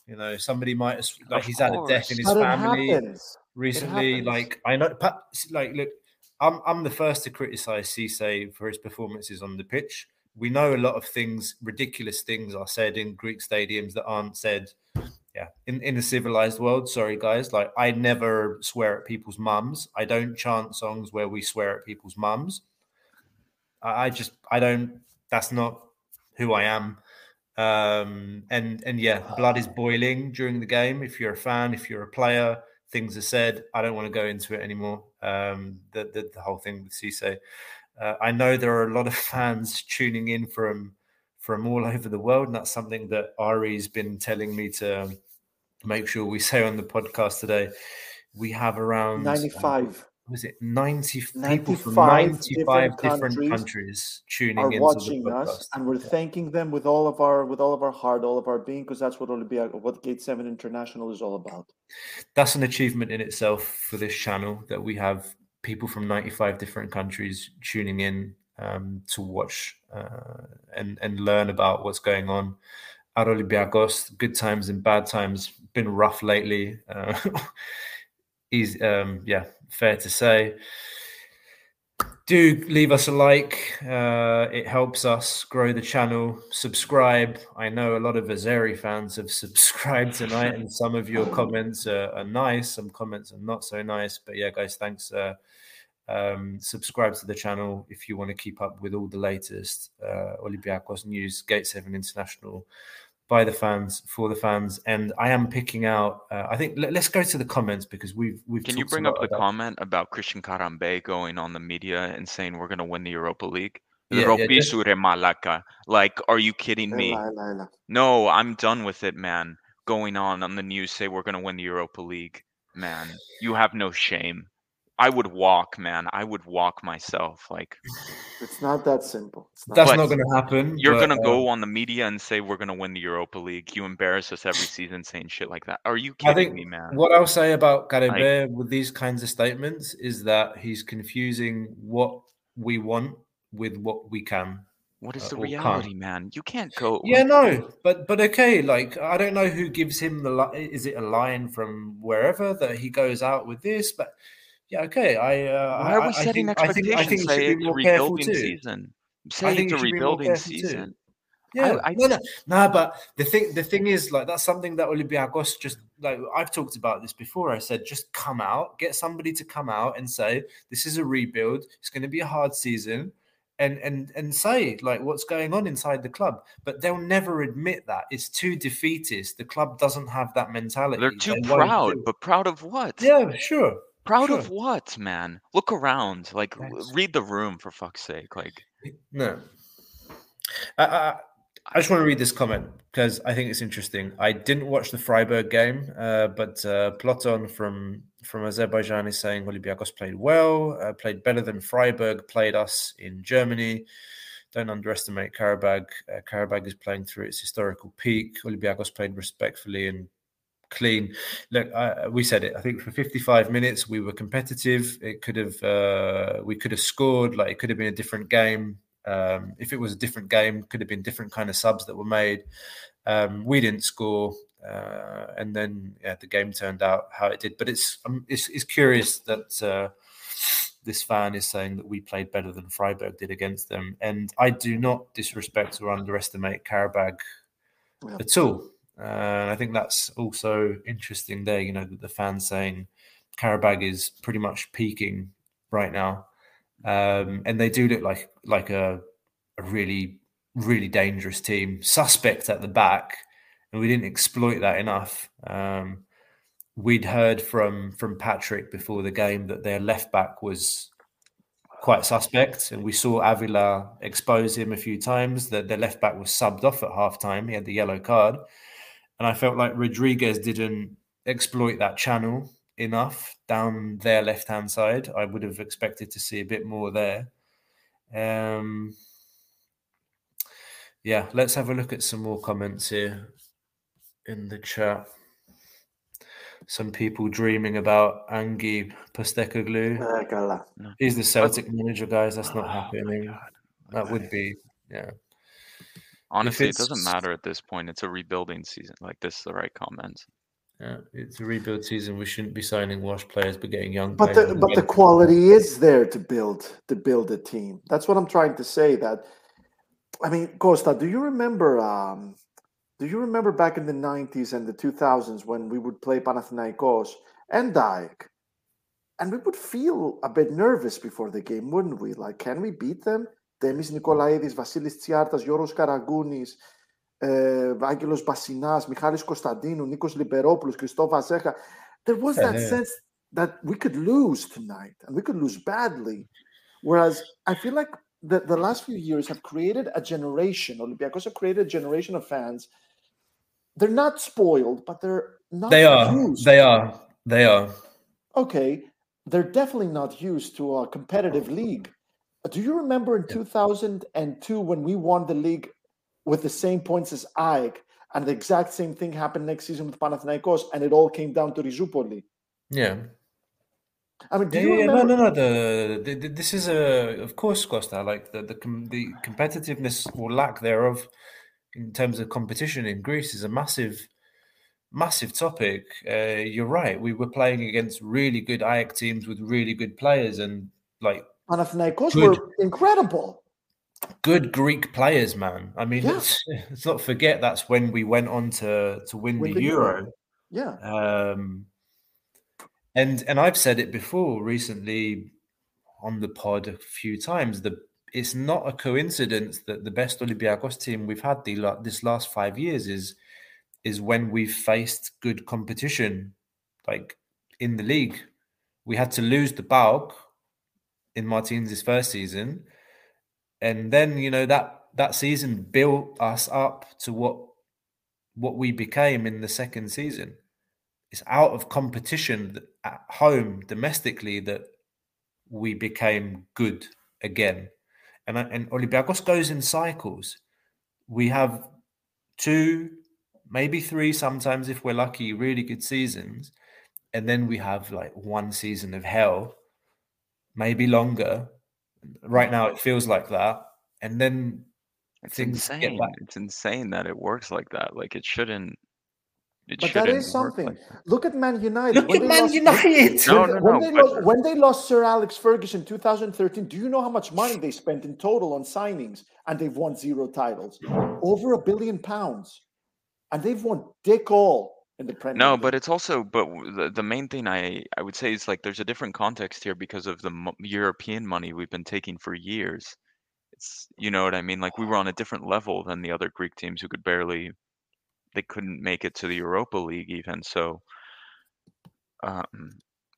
You know, somebody might have like Of he's had a death in his But family recently. Like I know, like look, I'm I'm the first to criticize Cissé for his performances on the pitch. We know a lot of things, ridiculous things, are said in Greek stadiums that aren't said. Yeah, in in the civilized world. Sorry, guys. Like I never swear at people's mums. I don't chant songs where we swear at people's mums. I, I just I don't. That's not who I am. Um, and and yeah, blood is boiling during the game. If you're a fan, if you're a player, things are said. I don't want to go into it anymore. Um, the the, the whole thing with Cissé. Uh, I know there are a lot of [LAUGHS] fans tuning in from from all [LAUGHS] over the world, and that's something that Ari's been telling me to make sure we say on the podcast today. We have around Ninety-five Was it ninety people from 95 ninety-five different different countries countries tuning are into watching us, and we're thanking them with all of our with all of our heart, all of our being, because that's what Olympia, what Gate Seven International is all about. that's an achievement in itself for this channel that we have people from 95 different countries tuning in um, to watch uh, and and learn about what's going on at Olympiacos. Good times and bad times. Been rough lately. Uh, [LAUGHS] is um, yeah, fair to say. Do leave us a like. Uh, it helps us grow the channel. Subscribe. I know a lot of Azeri fans have [LAUGHS] subscribed tonight, and some of your comments are, are nice. Some comments are not so nice. But yeah, guys, thanks. Uh, um, subscribe to the channel if you want to keep up with all the latest uh, Olympiacos news, Gate 7 International, by the fans, for the fans. And I am picking out, uh, I think, let, us go to the comments because we've, we've Can you bring up the about- comment about Christian Karembeu going on the media and saying we're going to win the Europa League? Yeah, yeah, Malaka. Like, are you kidding me? No, I'm done with it, man. Going on on the news say we're going to win the Europa League. Man, you have no shame. I would walk, man. I would walk myself. Like, It's not that simple. It's not That's But not going to happen. you're going to uh, go on the media and say we're going to win the Europa League. You embarrass us every season saying shit like that. Are you I kidding think me, man? what I'll say about Like- Karembeu with these kinds of statements is that he's confusing what we want with what we can. What is uh, the or can't. reality, man? You can't go. Yeah, no, but but okay. Like I don't know who gives him the li- is it a line from wherever that he goes out with this, but yeah, okay. I uh, Why I- are I we setting I think, expectations? I think he say be it's a more careful rebuilding too. season. I Say think it's a should be more rebuilding careful too. season. Yeah, I- no, no, no. But the thing, the thing is, like that's something that Olympiacos just like I've talked about this before. I said just come out, get somebody to come out and say this is a rebuild. It's going to be a hard season, and and and say like what's going on inside the club but they'll never admit that it's too defeatist the club doesn't have that mentality They're too They proud, but proud of what? yeah sure Proud sure. of what, man? Look around. Like, read the room for fuck's sake. Like, no I, I, I just want to read this comment because I think it's interesting. I didn't watch the Freiburg game, uh, but uh, Ploton from from Azerbaijan is saying Olympiacos played well, uh, played better than Freiburg played us in Germany. Don't underestimate Qarabag. Uh, Qarabag is playing through its historical peak. Olympiacos played respectfully and clean. Look, I, we said it. I think for 55 minutes we were competitive. It could have uh, we could have scored. Like it could have been a different game. Um, if it was a different game, could have been different kind of subs that were made. Um, we didn't score, uh, and then yeah, the game turned out how it did. But it's um, it's, it's curious that uh, this fan is saying that we played better than Freiburg did against them, and I do not disrespect or underestimate Qarabag Yeah. at all. Uh, I think that's also interesting there. You know, that the fans saying Qarabag is pretty much peaking right now, um, and they do look like like a a really really dangerous team. Suspect at the back, and we didn't exploit that enough. Um, we'd heard from from Patrick before the game that their left back was quite suspect, and we saw Avila expose him a few times. That their left back was subbed off at half time. He had the yellow card, and I felt like Rodrigues didn't exploit that channel enough down their left hand side. I would have expected to see a bit more there. Um, yeah, let's have a look at some more comments here in the chat. Some people dreaming about Ange Postecoglou. Uh, He's the Celtic manager, guys. That's not oh happening. That would be, yeah honestly, it doesn't matter at this point. It's a rebuilding season. Like, this is the right comment. Yeah, it's a rebuild season. We shouldn't be signing washed players, but getting young But players. the but the quality is there to build to build a team. That's what I'm trying to say. That I mean, Costa, do you remember? Um, do you remember back in the '90s and the 2000s when we would play Panathinaikos and Daik, and we would feel a bit nervous before the game, wouldn't we? Like, can we beat them? Demis Nikolaidis, Vasilis Tsiartas, Yoros Karagounis, uh, Άγγελος Μπασινάς, Michalis Kostadinu, Nikos Liberopoulos, Christoph Azecha. There was Yeah, that yeah. sense that we could lose tonight and we could lose badly. Whereas I feel like the, the last few years have created a generation, Olympiacos have created a generation of fans. They're not spoiled, but they're not They are. used. They are. They are. okay, they're definitely not used to a competitive league. do you remember in 2002 when we won the league with the same points as AEK, and the exact same thing happened next season with Panathinaikos, and it all came down to Rizoupoli? Yeah. I mean, do Yeah, you yeah, no, no, no. The, the, the this is a, of course, Costa. Like the the com- the competitiveness or lack thereof in terms of competition in Greece is a massive, massive topic. Uh, you're right. We were playing against really good AEK teams with really good players and like Panathinaikos Good. were incredible. good Greek players, man. I mean, Yeah. let's, [LAUGHS] let's not forget that's when we went on to to win, Win the, the Euro. Euro. Yeah. Um, and and I've said it before recently on the pod a few times. The it's not a coincidence that the best Olympiacos team we've had the this last five years is is when we've faced good competition, like in the league. We had to lose the bulk in Martinez's first season, and then you know that that season built us up to what what we became in the second season. It's out of competition at home domestically that we became good again. And and Olympiacos goes in cycles. We have two, maybe three, sometimes if we're lucky, really good seasons, and then we have like one season of hell, maybe longer. Right now, it feels like that, and then It's insane. It's insane that it works like that. Like, it shouldn't. It But shouldn't that is something. like. Look at Man United. Look When at they Man lost- United. No, when, no, they- when no, they but- lost, when they lost Sir Alex Ferguson in 2013, do you know how much money they spent in total on signings? And they've won zero titles, over a billion pounds, and they've won dick all in the Premier. No, League. but it's also but the, the main thing I I would say is like there's a different context here because of the mo- European money we've been taking for years. It's you know what I mean. Like we were on a different level than the other Greek teams who could barely, they couldn't make it to the Europa League even. So, um,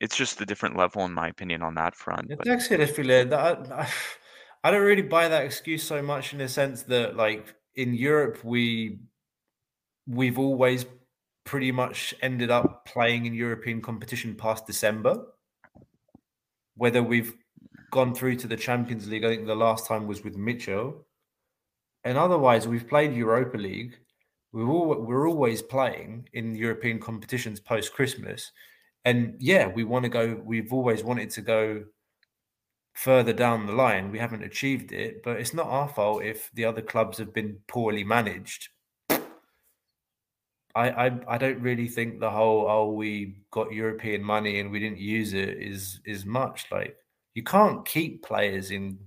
it's just a different level in my opinion on that front. But... I, [SIGHS] I don't really buy that excuse so much in the sense that like in Europe we we've always pretty much ended up playing in European competition past December. Whether we've gone through to the Champions League, I think the last time was with Mitchell, and otherwise we've played Europa League. We're all, we're always playing in European competitions post Christmas, and yeah, we want to go. We've always wanted to go further down the line. We haven't achieved it, but it's not our fault if the other clubs have been poorly managed. I, I I don't really think the whole oh we got European money and we didn't use it is is much like you can't keep players in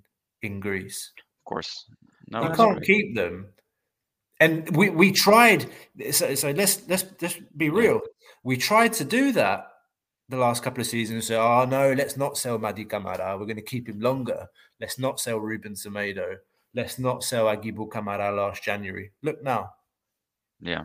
in Greece. of course, no, you can't right. keep them. And we we tried. So, so let's let's let's be real. We tried to do that the last couple of seasons. Say, oh no, let's not sell Mady Camara. We're going to keep him longer. Let's not sell Ruben Semedo. Let's not sell Aguibou Camara last January. Look now, Yeah,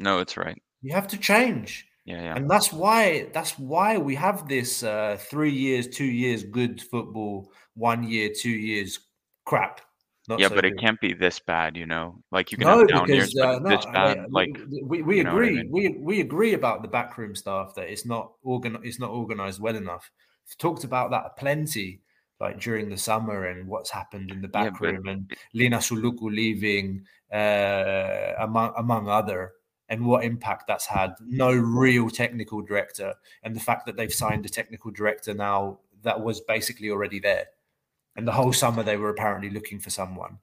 no, it's right. you have to change. Yeah, yeah. And that's why that's why we have this uh, three years, two years good football, one year, two years crap. Not yeah, so but it can't be this bad, you know. Like you can No, have down years, because but uh, no, this I mean, like we, we, we you know what I agree. mean? We we agree about the backroom staff that it's not organ it's not organized well enough. We've talked about that plenty, like during the summer and what's happened in the Yeah, but- and Lina Souloukou leaving, uh, among among other, and what impact that's had. No real technical director, and the fact that they've signed a technical director now that was basically already there, and the whole summer they were apparently looking for someone.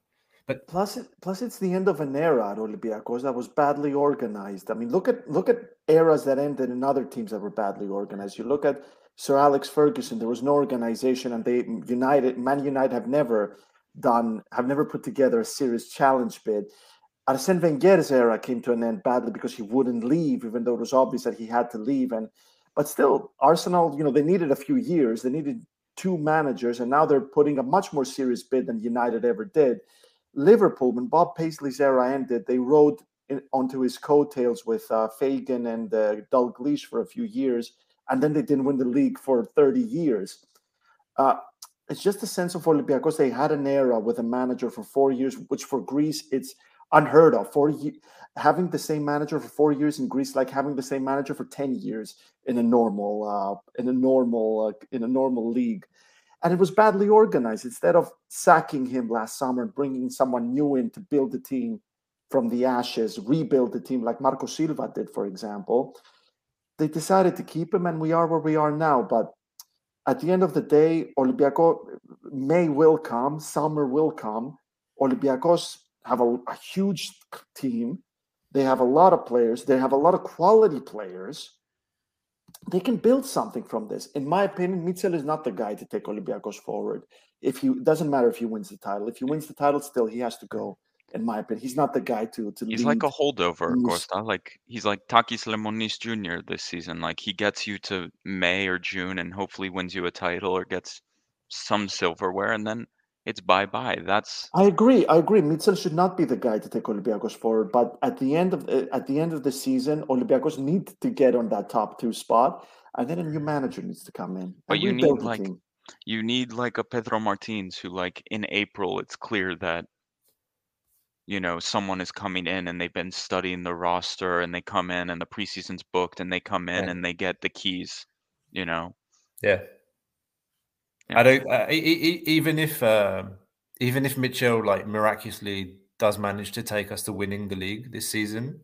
Plus, it, plus it's the end of an era at Olympiacos that was badly organized. I mean, look at look at eras that ended in other teams that were badly organized. You look at Sir Alex Ferguson. There was no organization, and they United, Man United, have never done, have never put together a serious challenge bid. Arsene Wenger's era came to an end badly because he wouldn't leave, even though it was obvious that he had to leave. And but still, Arsenal, you know, they needed a few years. They needed two managers, and now they're putting a much more serious bid than United ever did. Liverpool, when Bob Paisley's era ended, they rode in, onto his coattails with uh, Fagan and uh, Dalglish for a few years, and then they didn't win the league for 30 years. Uh, it's just a sense of Olympiacos. They had an era with a manager for four years, which for Greece it's unheard of. Four ye- having the same manager for four years in Greece, like having the same manager for 10 years in a normal uh, in a normal uh, in a normal league and it was badly organized. Instead of sacking him last summer and bringing someone new in to build the team from the ashes, rebuild the team like Marco Silva did, for example, they decided to keep him, and we are where we are now. But at the end of the day, Olympiacos May will come, summer will come. Olympiacos have a, a huge team. They have a lot of players. They have a lot of quality players they can build something from this. In my opinion, Mitchell is not the guy to take Olympiacos forward. If he doesn't matter if he wins the title. If he wins the title, still he has to go. In my opinion, he's not the guy to to He's lead. like a holdover, He's- Costa. Like he's like Takis Lemonis Jr. this season. Like he gets you to May or June and hopefully wins you a title or gets some silverware, and then it's bye bye. That's I agree. I agree. Mitchell should not be the guy to take Olympiacos forward. But at the end of the, at the end of the season, Olympiacos need to get on that top two spot, and then a new manager needs to come in. But you need, like, team. you need like a Pedro Martins who like in April it's clear that you know someone is coming in and they've been studying the roster and they come in and the preseason's booked and they come in Yeah. and they get the keys. You know. Yeah. Yeah. I don't. Uh, e- e- e- even if um, even if Mitchell like miraculously does manage to take us to winning the league this season,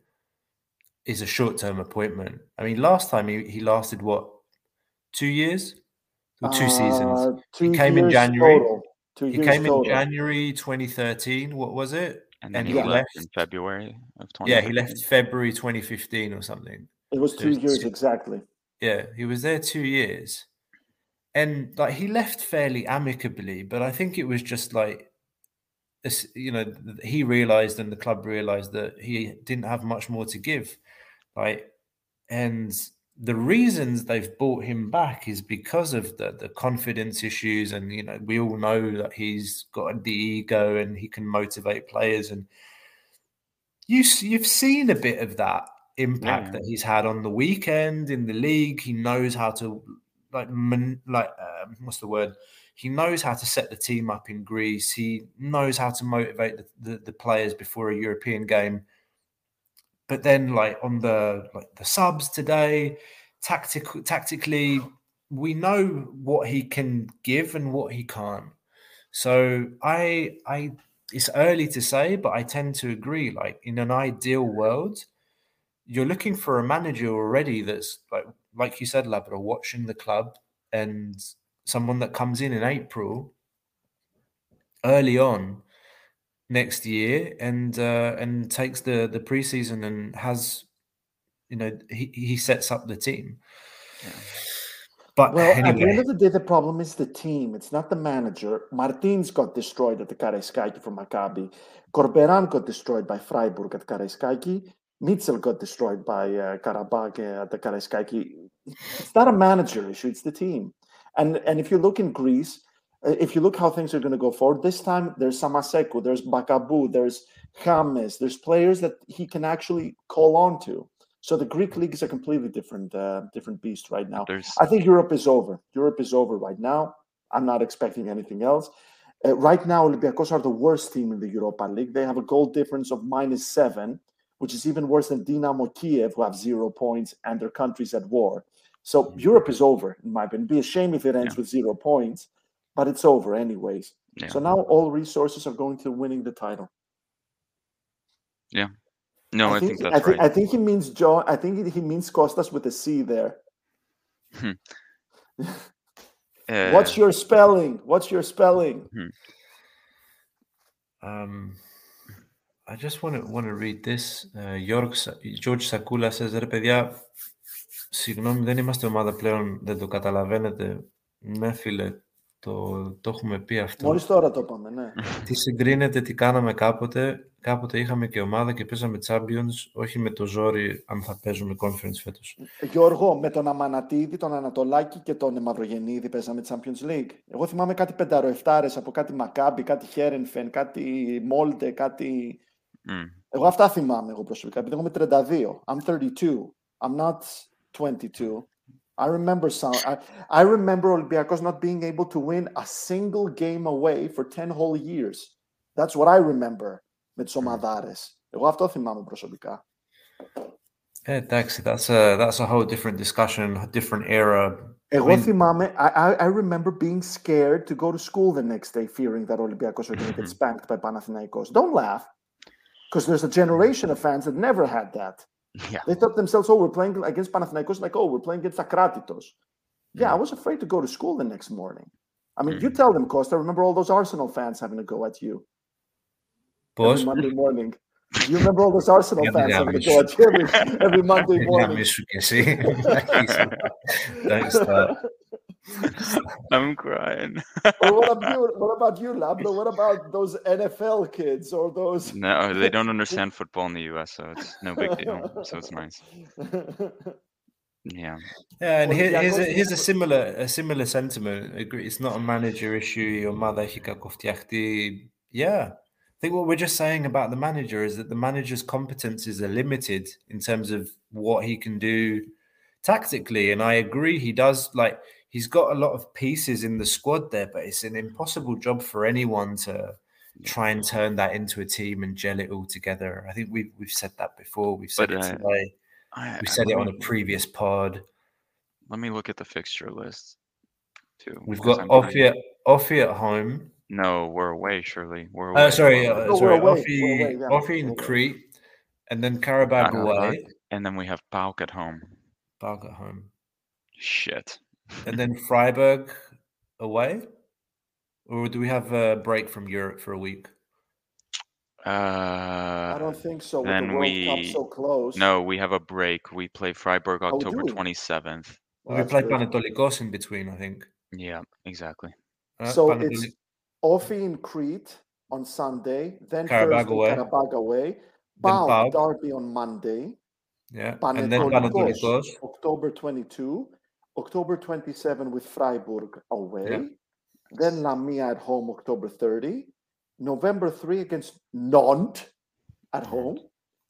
is a short term appointment. I mean, last time he, he lasted what two years or two seasons. Uh, two came in January. Two He came total. in January 2013. What was it? And then And he he left left- in February of 20. Yeah, he left February 2015 or something. It was two There's years two- exactly. Yeah, he was there two years, and like he left fairly amicably, but I think it was just like, you know, he realized and the club realized that he didn't have much more to give, like, and the reasons they've brought him back is because of the the confidence issues, and you know we all know that he's got the ego and he can motivate players, and you you've seen a bit of that impact Yeah. that he's had on the weekend in the league. He knows how to like man, like um, what's the word? He knows how to set the team up in Greece. He knows how to motivate the, the, the players before a European game. But then, like on the like the subs today, tactical tactically, we know what he can give and what he can't. So I I it's early to say, but I tend to agree. Like in an ideal world, you're looking for a manager already that's like like you said, Labra, watching the club and someone that comes in in April early on next year and uh, and takes the the preseason and has you know he, he sets up the team. But Well, at the end of the day, the problem is the team. It's not the manager. Martins got destroyed at the Karaiskaki for Maccabi. Corberan got destroyed by Freiburg at Karaiskaki. Mitchell got destroyed by uh, Karabakh uh, at the Karaiskaki. It's not a manager issue; it's the team. And and if you look in Greece, uh, if you look how things are going to go forward, this time there's Samaseku, there's Bakambu, there's James, there's players that he can actually call on to. So the Greek league is a completely different uh, different beast right now. There's I think Europe is over. Europe is over right now. I'm not expecting anything else. Uh, right now, Olympiacos are the worst team in the Europa League. They have a goal difference of minus seven, which is even worse than Dinamo Kiev, who have zero points and their country's at war. So Europe is over, in my opinion. It'd be a shame if it ends Yeah. with zero points, but it's over anyways. yeah. So now all resources are going to winning the title. Yeah. No, I, think, I that's think, right. I think he means John. I think he means Costas with a C there. [LAUGHS] What's Uh, your spelling? What's your spelling? Um, I just want to want to read this. Uh, George, Sa- George Sakula says, ρε παιδιά, συγγνώμη, δεν είμαστε ομάδα πλέον, δεν το καταλαβαίνετε. Ναι, φίλε, το, το έχουμε πει αυτό. Μόλις τώρα το είπαμε, ναι. Τι συγκρίνεται, τι κάναμε κάποτε. Κάποτε είχαμε και ομάδα και παίζαμε Champions, όχι με το ζόρι αν θα παίζουμε Conference φέτος. Γιώργο, με τον Αμανατίδη, τον Ανατολάκη και τον Μαυρογεννίδη παίζαμε Champions League. Εγώ θυμάμαι κάτι πενταροεφτάρες από κάτι Μακάμπι, κάτι Χέρενφεν, κάτι Μόλτε, κάτι... mm, Εγώ αυτά θυμάμαι εγώ προσωπικά, επειδή εγώ είμαι 32. I'm 32. I'm not 22. I remember some. I, I remember Olympiacos not being able to win a single game away for 10 whole years. That's what I remember με τις ομαδάρες. Εγώ αυτό θυμάμαι προσωπικά. Ε, εντάξει, that's a, that's a whole different discussion, a different era. Εγώ mean- θυμάμαι, I, I, I remember being scared to go to school the next day, fearing that Olympiacos are going to get spanked by Panathinaikos. Don't laugh, because there's a generation of fans that never had that. Yeah. They thought themselves, oh, we're playing against Panathinaikos, like, oh, we're playing against Akratitos. Yeah, I was afraid to go to school the next morning. I mean, mm. you tell them, Costa. Remember all those Arsenal fans having to go at you every Monday morning. You remember all those Arsenal [LAUGHS] fans having to go at you every, every Monday [LAUGHS] morning. [LAUGHS] [LAUGHS] I'm crying. what about you? What about you, Lablo? What about those NFL kids or those? No, they don't [LAUGHS] understand football in the U.S., so it's no big deal. [LAUGHS] So it's nice. Yeah. yeah, and here, here's, a, here's a similar a similar sentiment. It's not a manager issue. Your mother. Yeah, I think what we're just saying about the manager is that the manager's competences are limited in terms of what he can do tactically. And I agree, he does like he's got a lot of pieces in the squad there, but it's an impossible job for anyone to try and turn that into a team and gel it all together. I think we've we've said that before. We've said But, it uh, today. I, We I- said it on a previous pod. Let me look at the fixture list too. We've got I'm OFI at, OFI at home. No, we're away. Surely we're away. Uh, sorry, We're uh, No, sorry, away, we're OFI, away, yeah, OFI in. Crete, and then Karabakh Karabakh. away, and then we have PAOK at home. Bag at home, Shit. And then Freiburg away. Or do we have a break from Europe for a week? Uh, I don't think so. With the then World Cup we- so close. no, we have a break. We play Freiburg Oh, do October we? twenty seventh. Well, we that's play good. Panetolikos in between, I think. Yeah, exactly. Uh, So Panetoli- it's OFI in Crete on Sunday, then Karabakh Thursday away. Karabakh away, Then Pau Pau. Derby on Monday, Yeah, and then Panathinaikos, Panathinaikos. October 22, October 27 with Freiburg away, Yeah. then Lamia at home October 30, November 3 against Nantes at mm-hmm. home,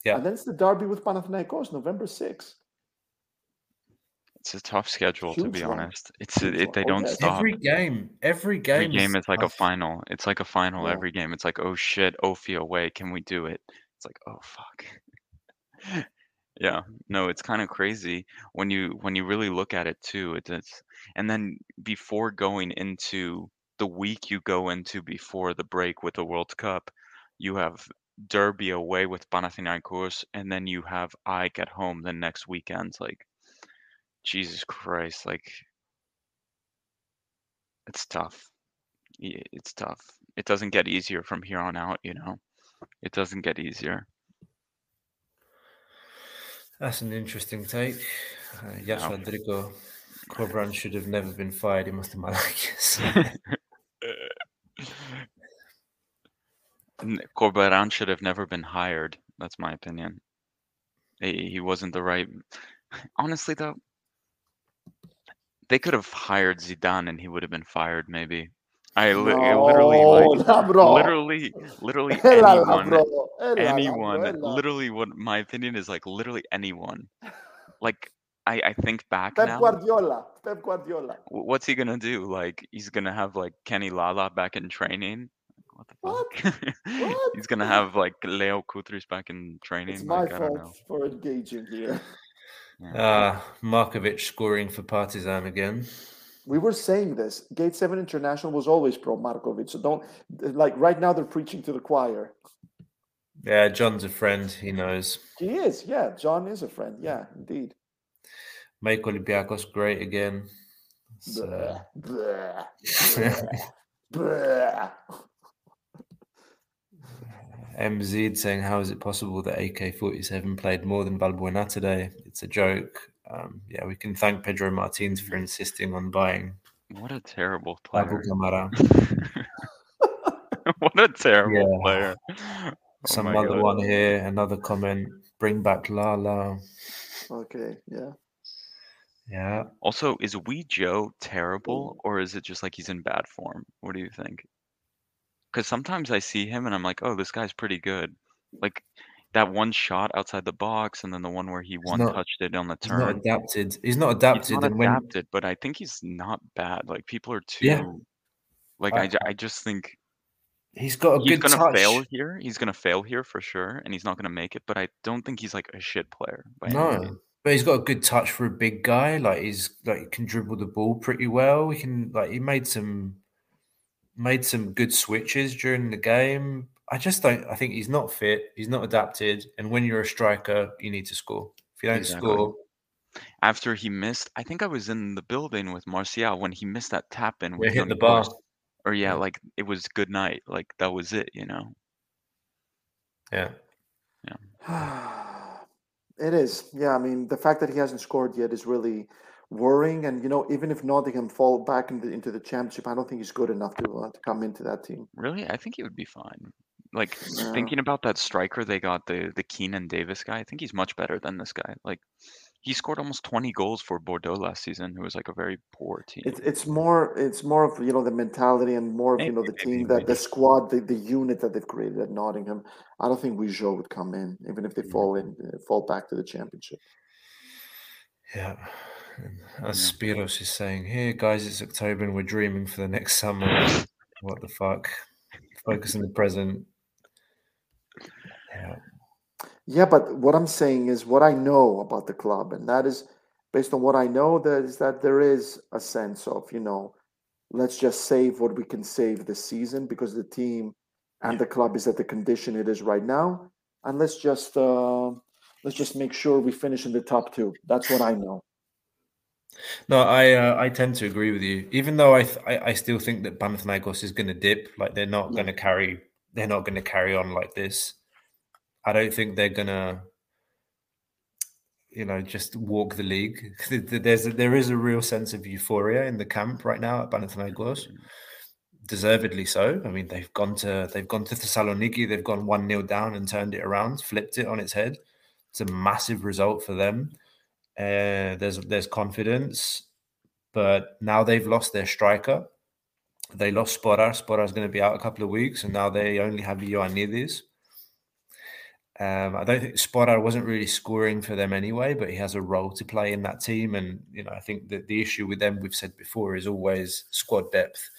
Yeah. and then it's the derby with Panathinaikos November 6. It's a tough schedule to be one. honest. It's Huge it, they Oh, don't yes. stop. Every game, every game, Every game is like a final. It's like a final Yeah. every game. It's like, oh shit, OFI away. Can we do it? It's like, oh fuck. [LAUGHS] yeah. No, it's kind of crazy when you when you really look at it too. It's, it's and then before going into the week you go into before the break with the World Cup, you have Derby away with Panathinaikos, and then you have Ike at home the next weekend. Like, Jesus Christ, like it's tough. It's tough. It doesn't get easier from here on out, you know. It doesn't get easier. That's an interesting take. Uh, Yash. Rodrigo Corberan should have never been fired. He must have Malakis. [LAUGHS] [LAUGHS] N- Corberan should have never been hired. That's my opinion. He, he wasn't the right. Honestly, though, they could have hired Zidane and he would have been fired. Maybe. I, li- I literally like [LAUGHS] nah, literally, literally [LAUGHS] anyone, bro. Anyone. bro, hela. Literally, what my opinion is like. Literally anyone. Like I, I think back Pep now. Guardiola. Pep Guardiola. wh- What's he gonna do? Like he's gonna have like Kenny Lala back in training. What the What? fuck? What? [LAUGHS] he's gonna have like Leo Koutris back in training. It's training. my Like I don't know. fault for engaging here. Ah, Markovic scoring for Partizan again. We were saying this. Gate 7 International was always pro Markovic. So don't, like, right now they're preaching to the choir. Yeah, John's a friend. He knows. He is. Yeah. John is a friend. Yeah, indeed. Make Olympiacos great again. It's, uh, Blah, blah, blah. MZ saying, How is it possible that AK 47 played more than Balbuena today? It's a joke. Um, yeah, we can thank Pedro Martins for insisting on buying What a terrible Babu player. [LAUGHS] [LAUGHS] What a terrible Yeah. player. Oh Some other God. one here, another comment. Bring back Lala. Okay. Yeah. Yeah. Also, is Ui-jo terrible or is it just like he's in bad form? What do you think? Because sometimes I see him and I'm like, oh, this guy's pretty good. Like that one shot outside the box and then the one where he one touched it on the He's not turn. adapted. He's not adapted. He's not and when adapted, but I think he's not bad. Like people are too Yeah. like I- I, I just think he's got a good. he's good gonna touch. fail here. He's gonna fail here for sure, and he's not gonna make it. But I don't think he's like a shit player. No, but he's got a good touch for a big guy. Like he's like he can dribble the ball pretty well. He can like he made some made some good switches during the game. I just don't. I think he's not fit. He's not adapted. And when you're a striker, you need to score. If you don't Exactly. score, After he missed, I think I was in the building with Martial when he missed that tap in with hit Young the bar. Boys. Or yeah, Yeah. like it was good night. Like that was it, you know. yeah, Yeah. [SIGHS] It is. Yeah. I mean, the fact that he hasn't scored yet is really worrying. And, you know, even if Nottingham fall back into, into the championship, I don't think he's good enough to, uh, to come into that team. Really, I think he would be fine. Like Yeah. thinking about that striker they got, the the Keinan Davis guy. I think he's much better than this guy. Like he scored almost 20 goals for Bordeaux last season, who was like a very poor team. It's it's more it's more of you know the mentality and more of you know the maybe, team that the squad the, the unit that they've created at Nottingham. I don't think Ui-jo would come in even if they Mhm. fall in uh, fall back to the championship. yeah. As Spiros is saying, here, guys, it's October and we're dreaming for the next summer. what the fuck? Focus on the present. Yeah. Yeah, but what I'm saying is what I know about the club, and that is based on what I know. That is that there is a sense of you know, let's just save what we can save this season because the team and the club is at the condition it is right now, and let's just uh, let's just make sure we finish in the top two. That's what I know. No, I uh, I tend to agree with you. Even though I th- I, I still think that Panathinaikos is going to dip, like they're not Yeah. going to carry they're not going to carry on like this. I don't think they're to you know just walk the league. [LAUGHS] There's a, there is a real sense of euphoria in the camp right now at Panathinaikos. Deservedly so. I mean, they've gone to they've gone to Thessaloniki. They've gone one 0 down and turned it around, flipped it on its head. it's a massive result for them. Uh, there's there's confidence, but now they've lost their striker. They lost Sporar. Sporar's going to be out a couple of weeks, and now they only have Ioannidis. Um, I don't think Sporar wasn't really scoring for them anyway, but he has a role to play in that team. And you know, I think that the issue with them, we've said before, is always squad depth.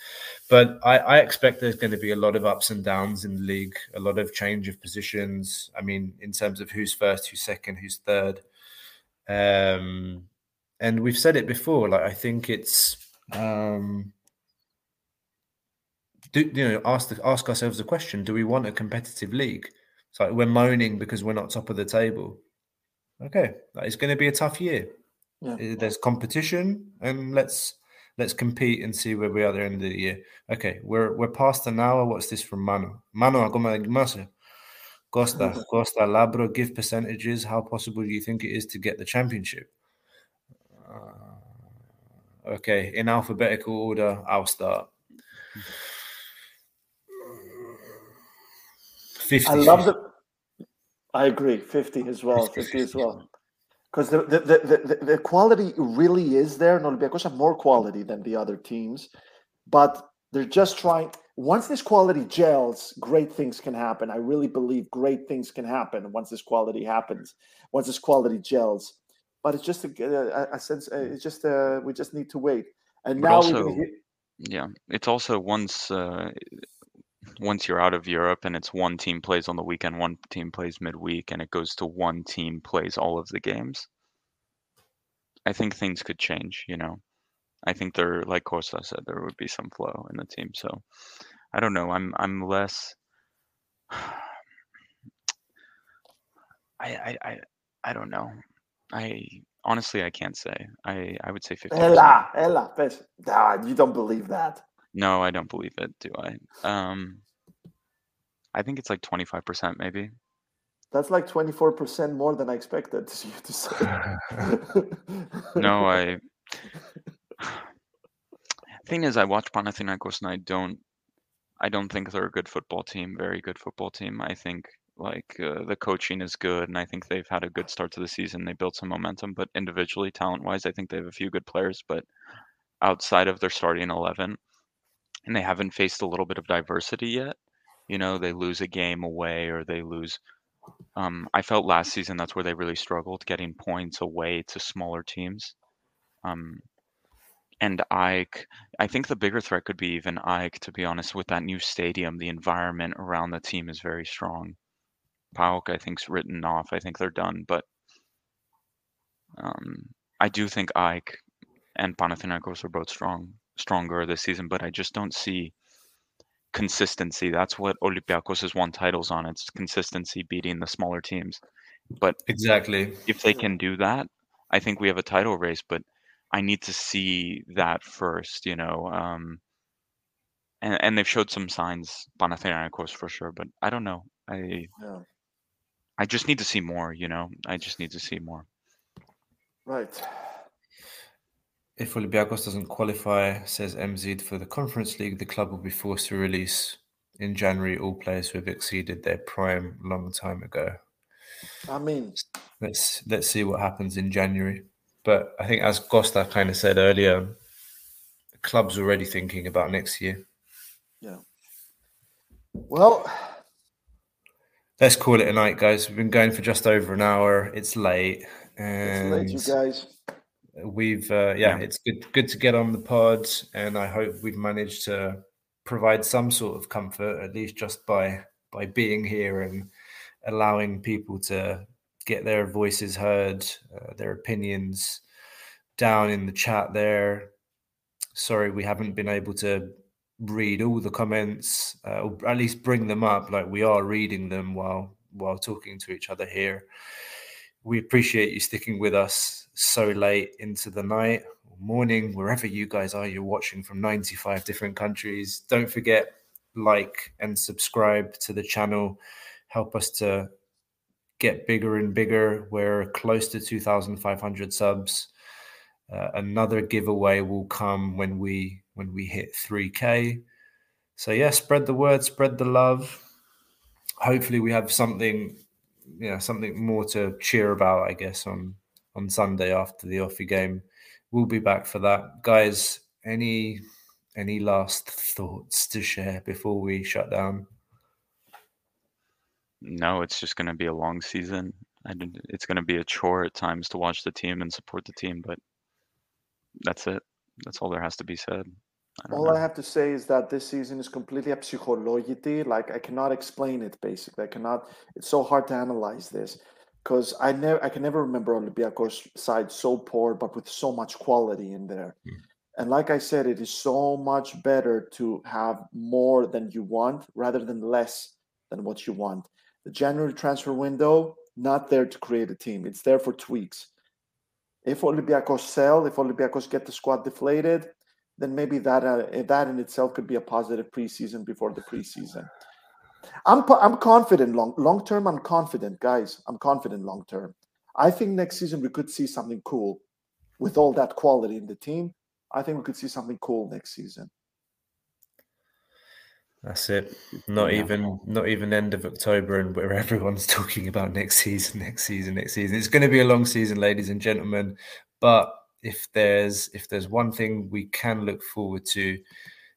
But I, I expect there's going to be a lot of ups and downs in the league, a lot of change of positions. I mean, in terms of who's first, who's second, who's third. Um, and we've said it before. Like I think it's um, do you know ask the, ask ourselves the question: Do we want a competitive league? It's like we're moaning because we're not top of the table. Okay, it's going to be a tough year. Yeah. Uh, There's competition, and let's let's compete and see where we are at the end of the year. Okay, we're we're past an hour. What's this from Manu? Manu, como más? Costa, [LAUGHS] Costa, Labro, give percentages. How possible do you think it is to get the championship? Uh, okay, in alphabetical order, I'll start. 50. I love the. I agree, fifty as well, fifty as well, because the the, the the the quality really is there. And Olympiacos have more quality than the other teams, but they're just trying. Once this quality gels, great things can happen. I really believe great things can happen once this quality happens. Once this quality gels, but it's just a, a, a sense. uh, It's just uh, we just need to wait. And But now also, we're gonna hear, yeah, it's also once uh, once you're out of Europe and it's one team plays on the weekend, one team plays midweek, and it goes to one team plays all of the games. I think things could change. You know, I think there, like Costa said, there would be some flow in the team. So I don't know. I'm I'm less. [SIGHS] I I I, I don't know. I honestly I can't say. I I would say fifty. Ella, Ella, you don't believe that. No, I don't believe it. Do I? Um, I think it's like twenty five percent, maybe. That's like twenty four percent more than I expected you [LAUGHS] to say. No, I. [LAUGHS] [SIGHS] Thing is, I watch Panathinaikos and I don't. I don't think they're a good football team. Very good football team. I think like uh, the coaching is good, and I think they've had a good start to the season. They built some momentum, but individually, talent wise, I think they have a few good players. But outside of their starting eleven, and they haven't faced a little bit of diversity yet. You know, they lose a game away or they lose. Um, I felt last season that's where they really struggled getting points away to smaller teams. Um, and AEK, I think the bigger threat could be even AEK, to be honest, with that new stadium. The environment around the team is very strong. PAOK, I think's written off. I think they're done. But um, I do think AEK and Panathinaikos are both strong, stronger this season. But I just don't see consistency. That's what Olympiacos has won titles on. It's consistency beating the smaller teams. But Exactly. if they can do that, I think we have a title race. But I need to see that first, you know. Um, and and they've showed some signs, Panathinaikos for sure. But I don't know. I Yeah. I just need to see more, you know. I just need to see more. right. If Olympiacos doesn't qualify, says MZ, for the Conference League, the club will be forced to release in January all players who have exceeded their prime long time ago. I mean, Let's let's see what happens in January. But I think, as Costa kind of said earlier, the club's already thinking about next year. yeah. Well, Let's call it a night, guys. We've been going for just over an hour. It's late, it's late, you guys. We've uh, yeah, Yeah. it's good good to get on the pod, and I hope we've managed to provide some sort of comfort, at least just by by being here and allowing people to get their voices heard, uh, their opinions down in the chat there. Sorry, we haven't been able to read all the comments, uh, or at least bring them up. Like we are reading them while while talking to each other here. We appreciate you sticking with us so late into the night or morning, wherever you guys are. You're watching from 95 different countries. Don't forget like and subscribe to the channel. Help us to get bigger and bigger. We're close to 2,500 subs. Uh, another giveaway will come when we when we hit 3k. So yeah, spread the word, spread the love. Hopefully, we have something you know something more to cheer about, I guess on on Sunday after the OFI game. We'll be back for that, guys. Any any last thoughts to share before we shut down? No, it's just going to be a long season. And it's going to be a chore at times to watch the team and support the team, but that's it. That's all there has to be said. I all know. I have to say is that this season is completely a psychology. Like I cannot explain it. Basically, I cannot. It's so hard to analyze this because I never, I can never remember Olympiacos side so poor, but with so much quality in there. Mm. And like I said, it is so much better to have more than you want rather than less than what you want. The January transfer window, not there to create a team. It's there for tweaks. If Olympiacos sell, if Olympiacos get the squad deflated, then maybe that uh, that in itself could be a positive preseason before the preseason. [LAUGHS] I'm I'm confident long long term. I'm confident, guys. I'm confident long term. I think next season we could see something cool with all that quality in the team. I think we could see something cool next season. That's it. Not yeah. even not even end of October and where [LAUGHS] everyone's talking about next season, next season, next season. It's going to be a long season, ladies and gentlemen. But if there's if there's one thing we can look forward to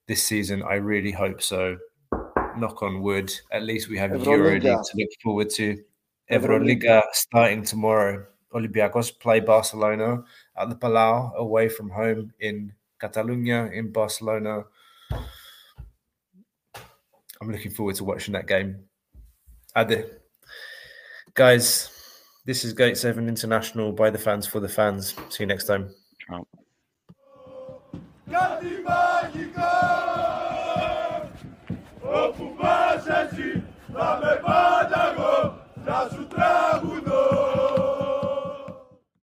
this season, I really hope so. Knock on wood. At least we have Euroliga to look forward to. Euroliga starting tomorrow. Olympiacos play Barcelona at the Palau away from home in Catalonia in Barcelona. I'm looking forward to watching that game. Ade. Guys, this is Gate 7 International by the fans for the fans. See you next time. Ciao. Okupasha nchi, wamepanda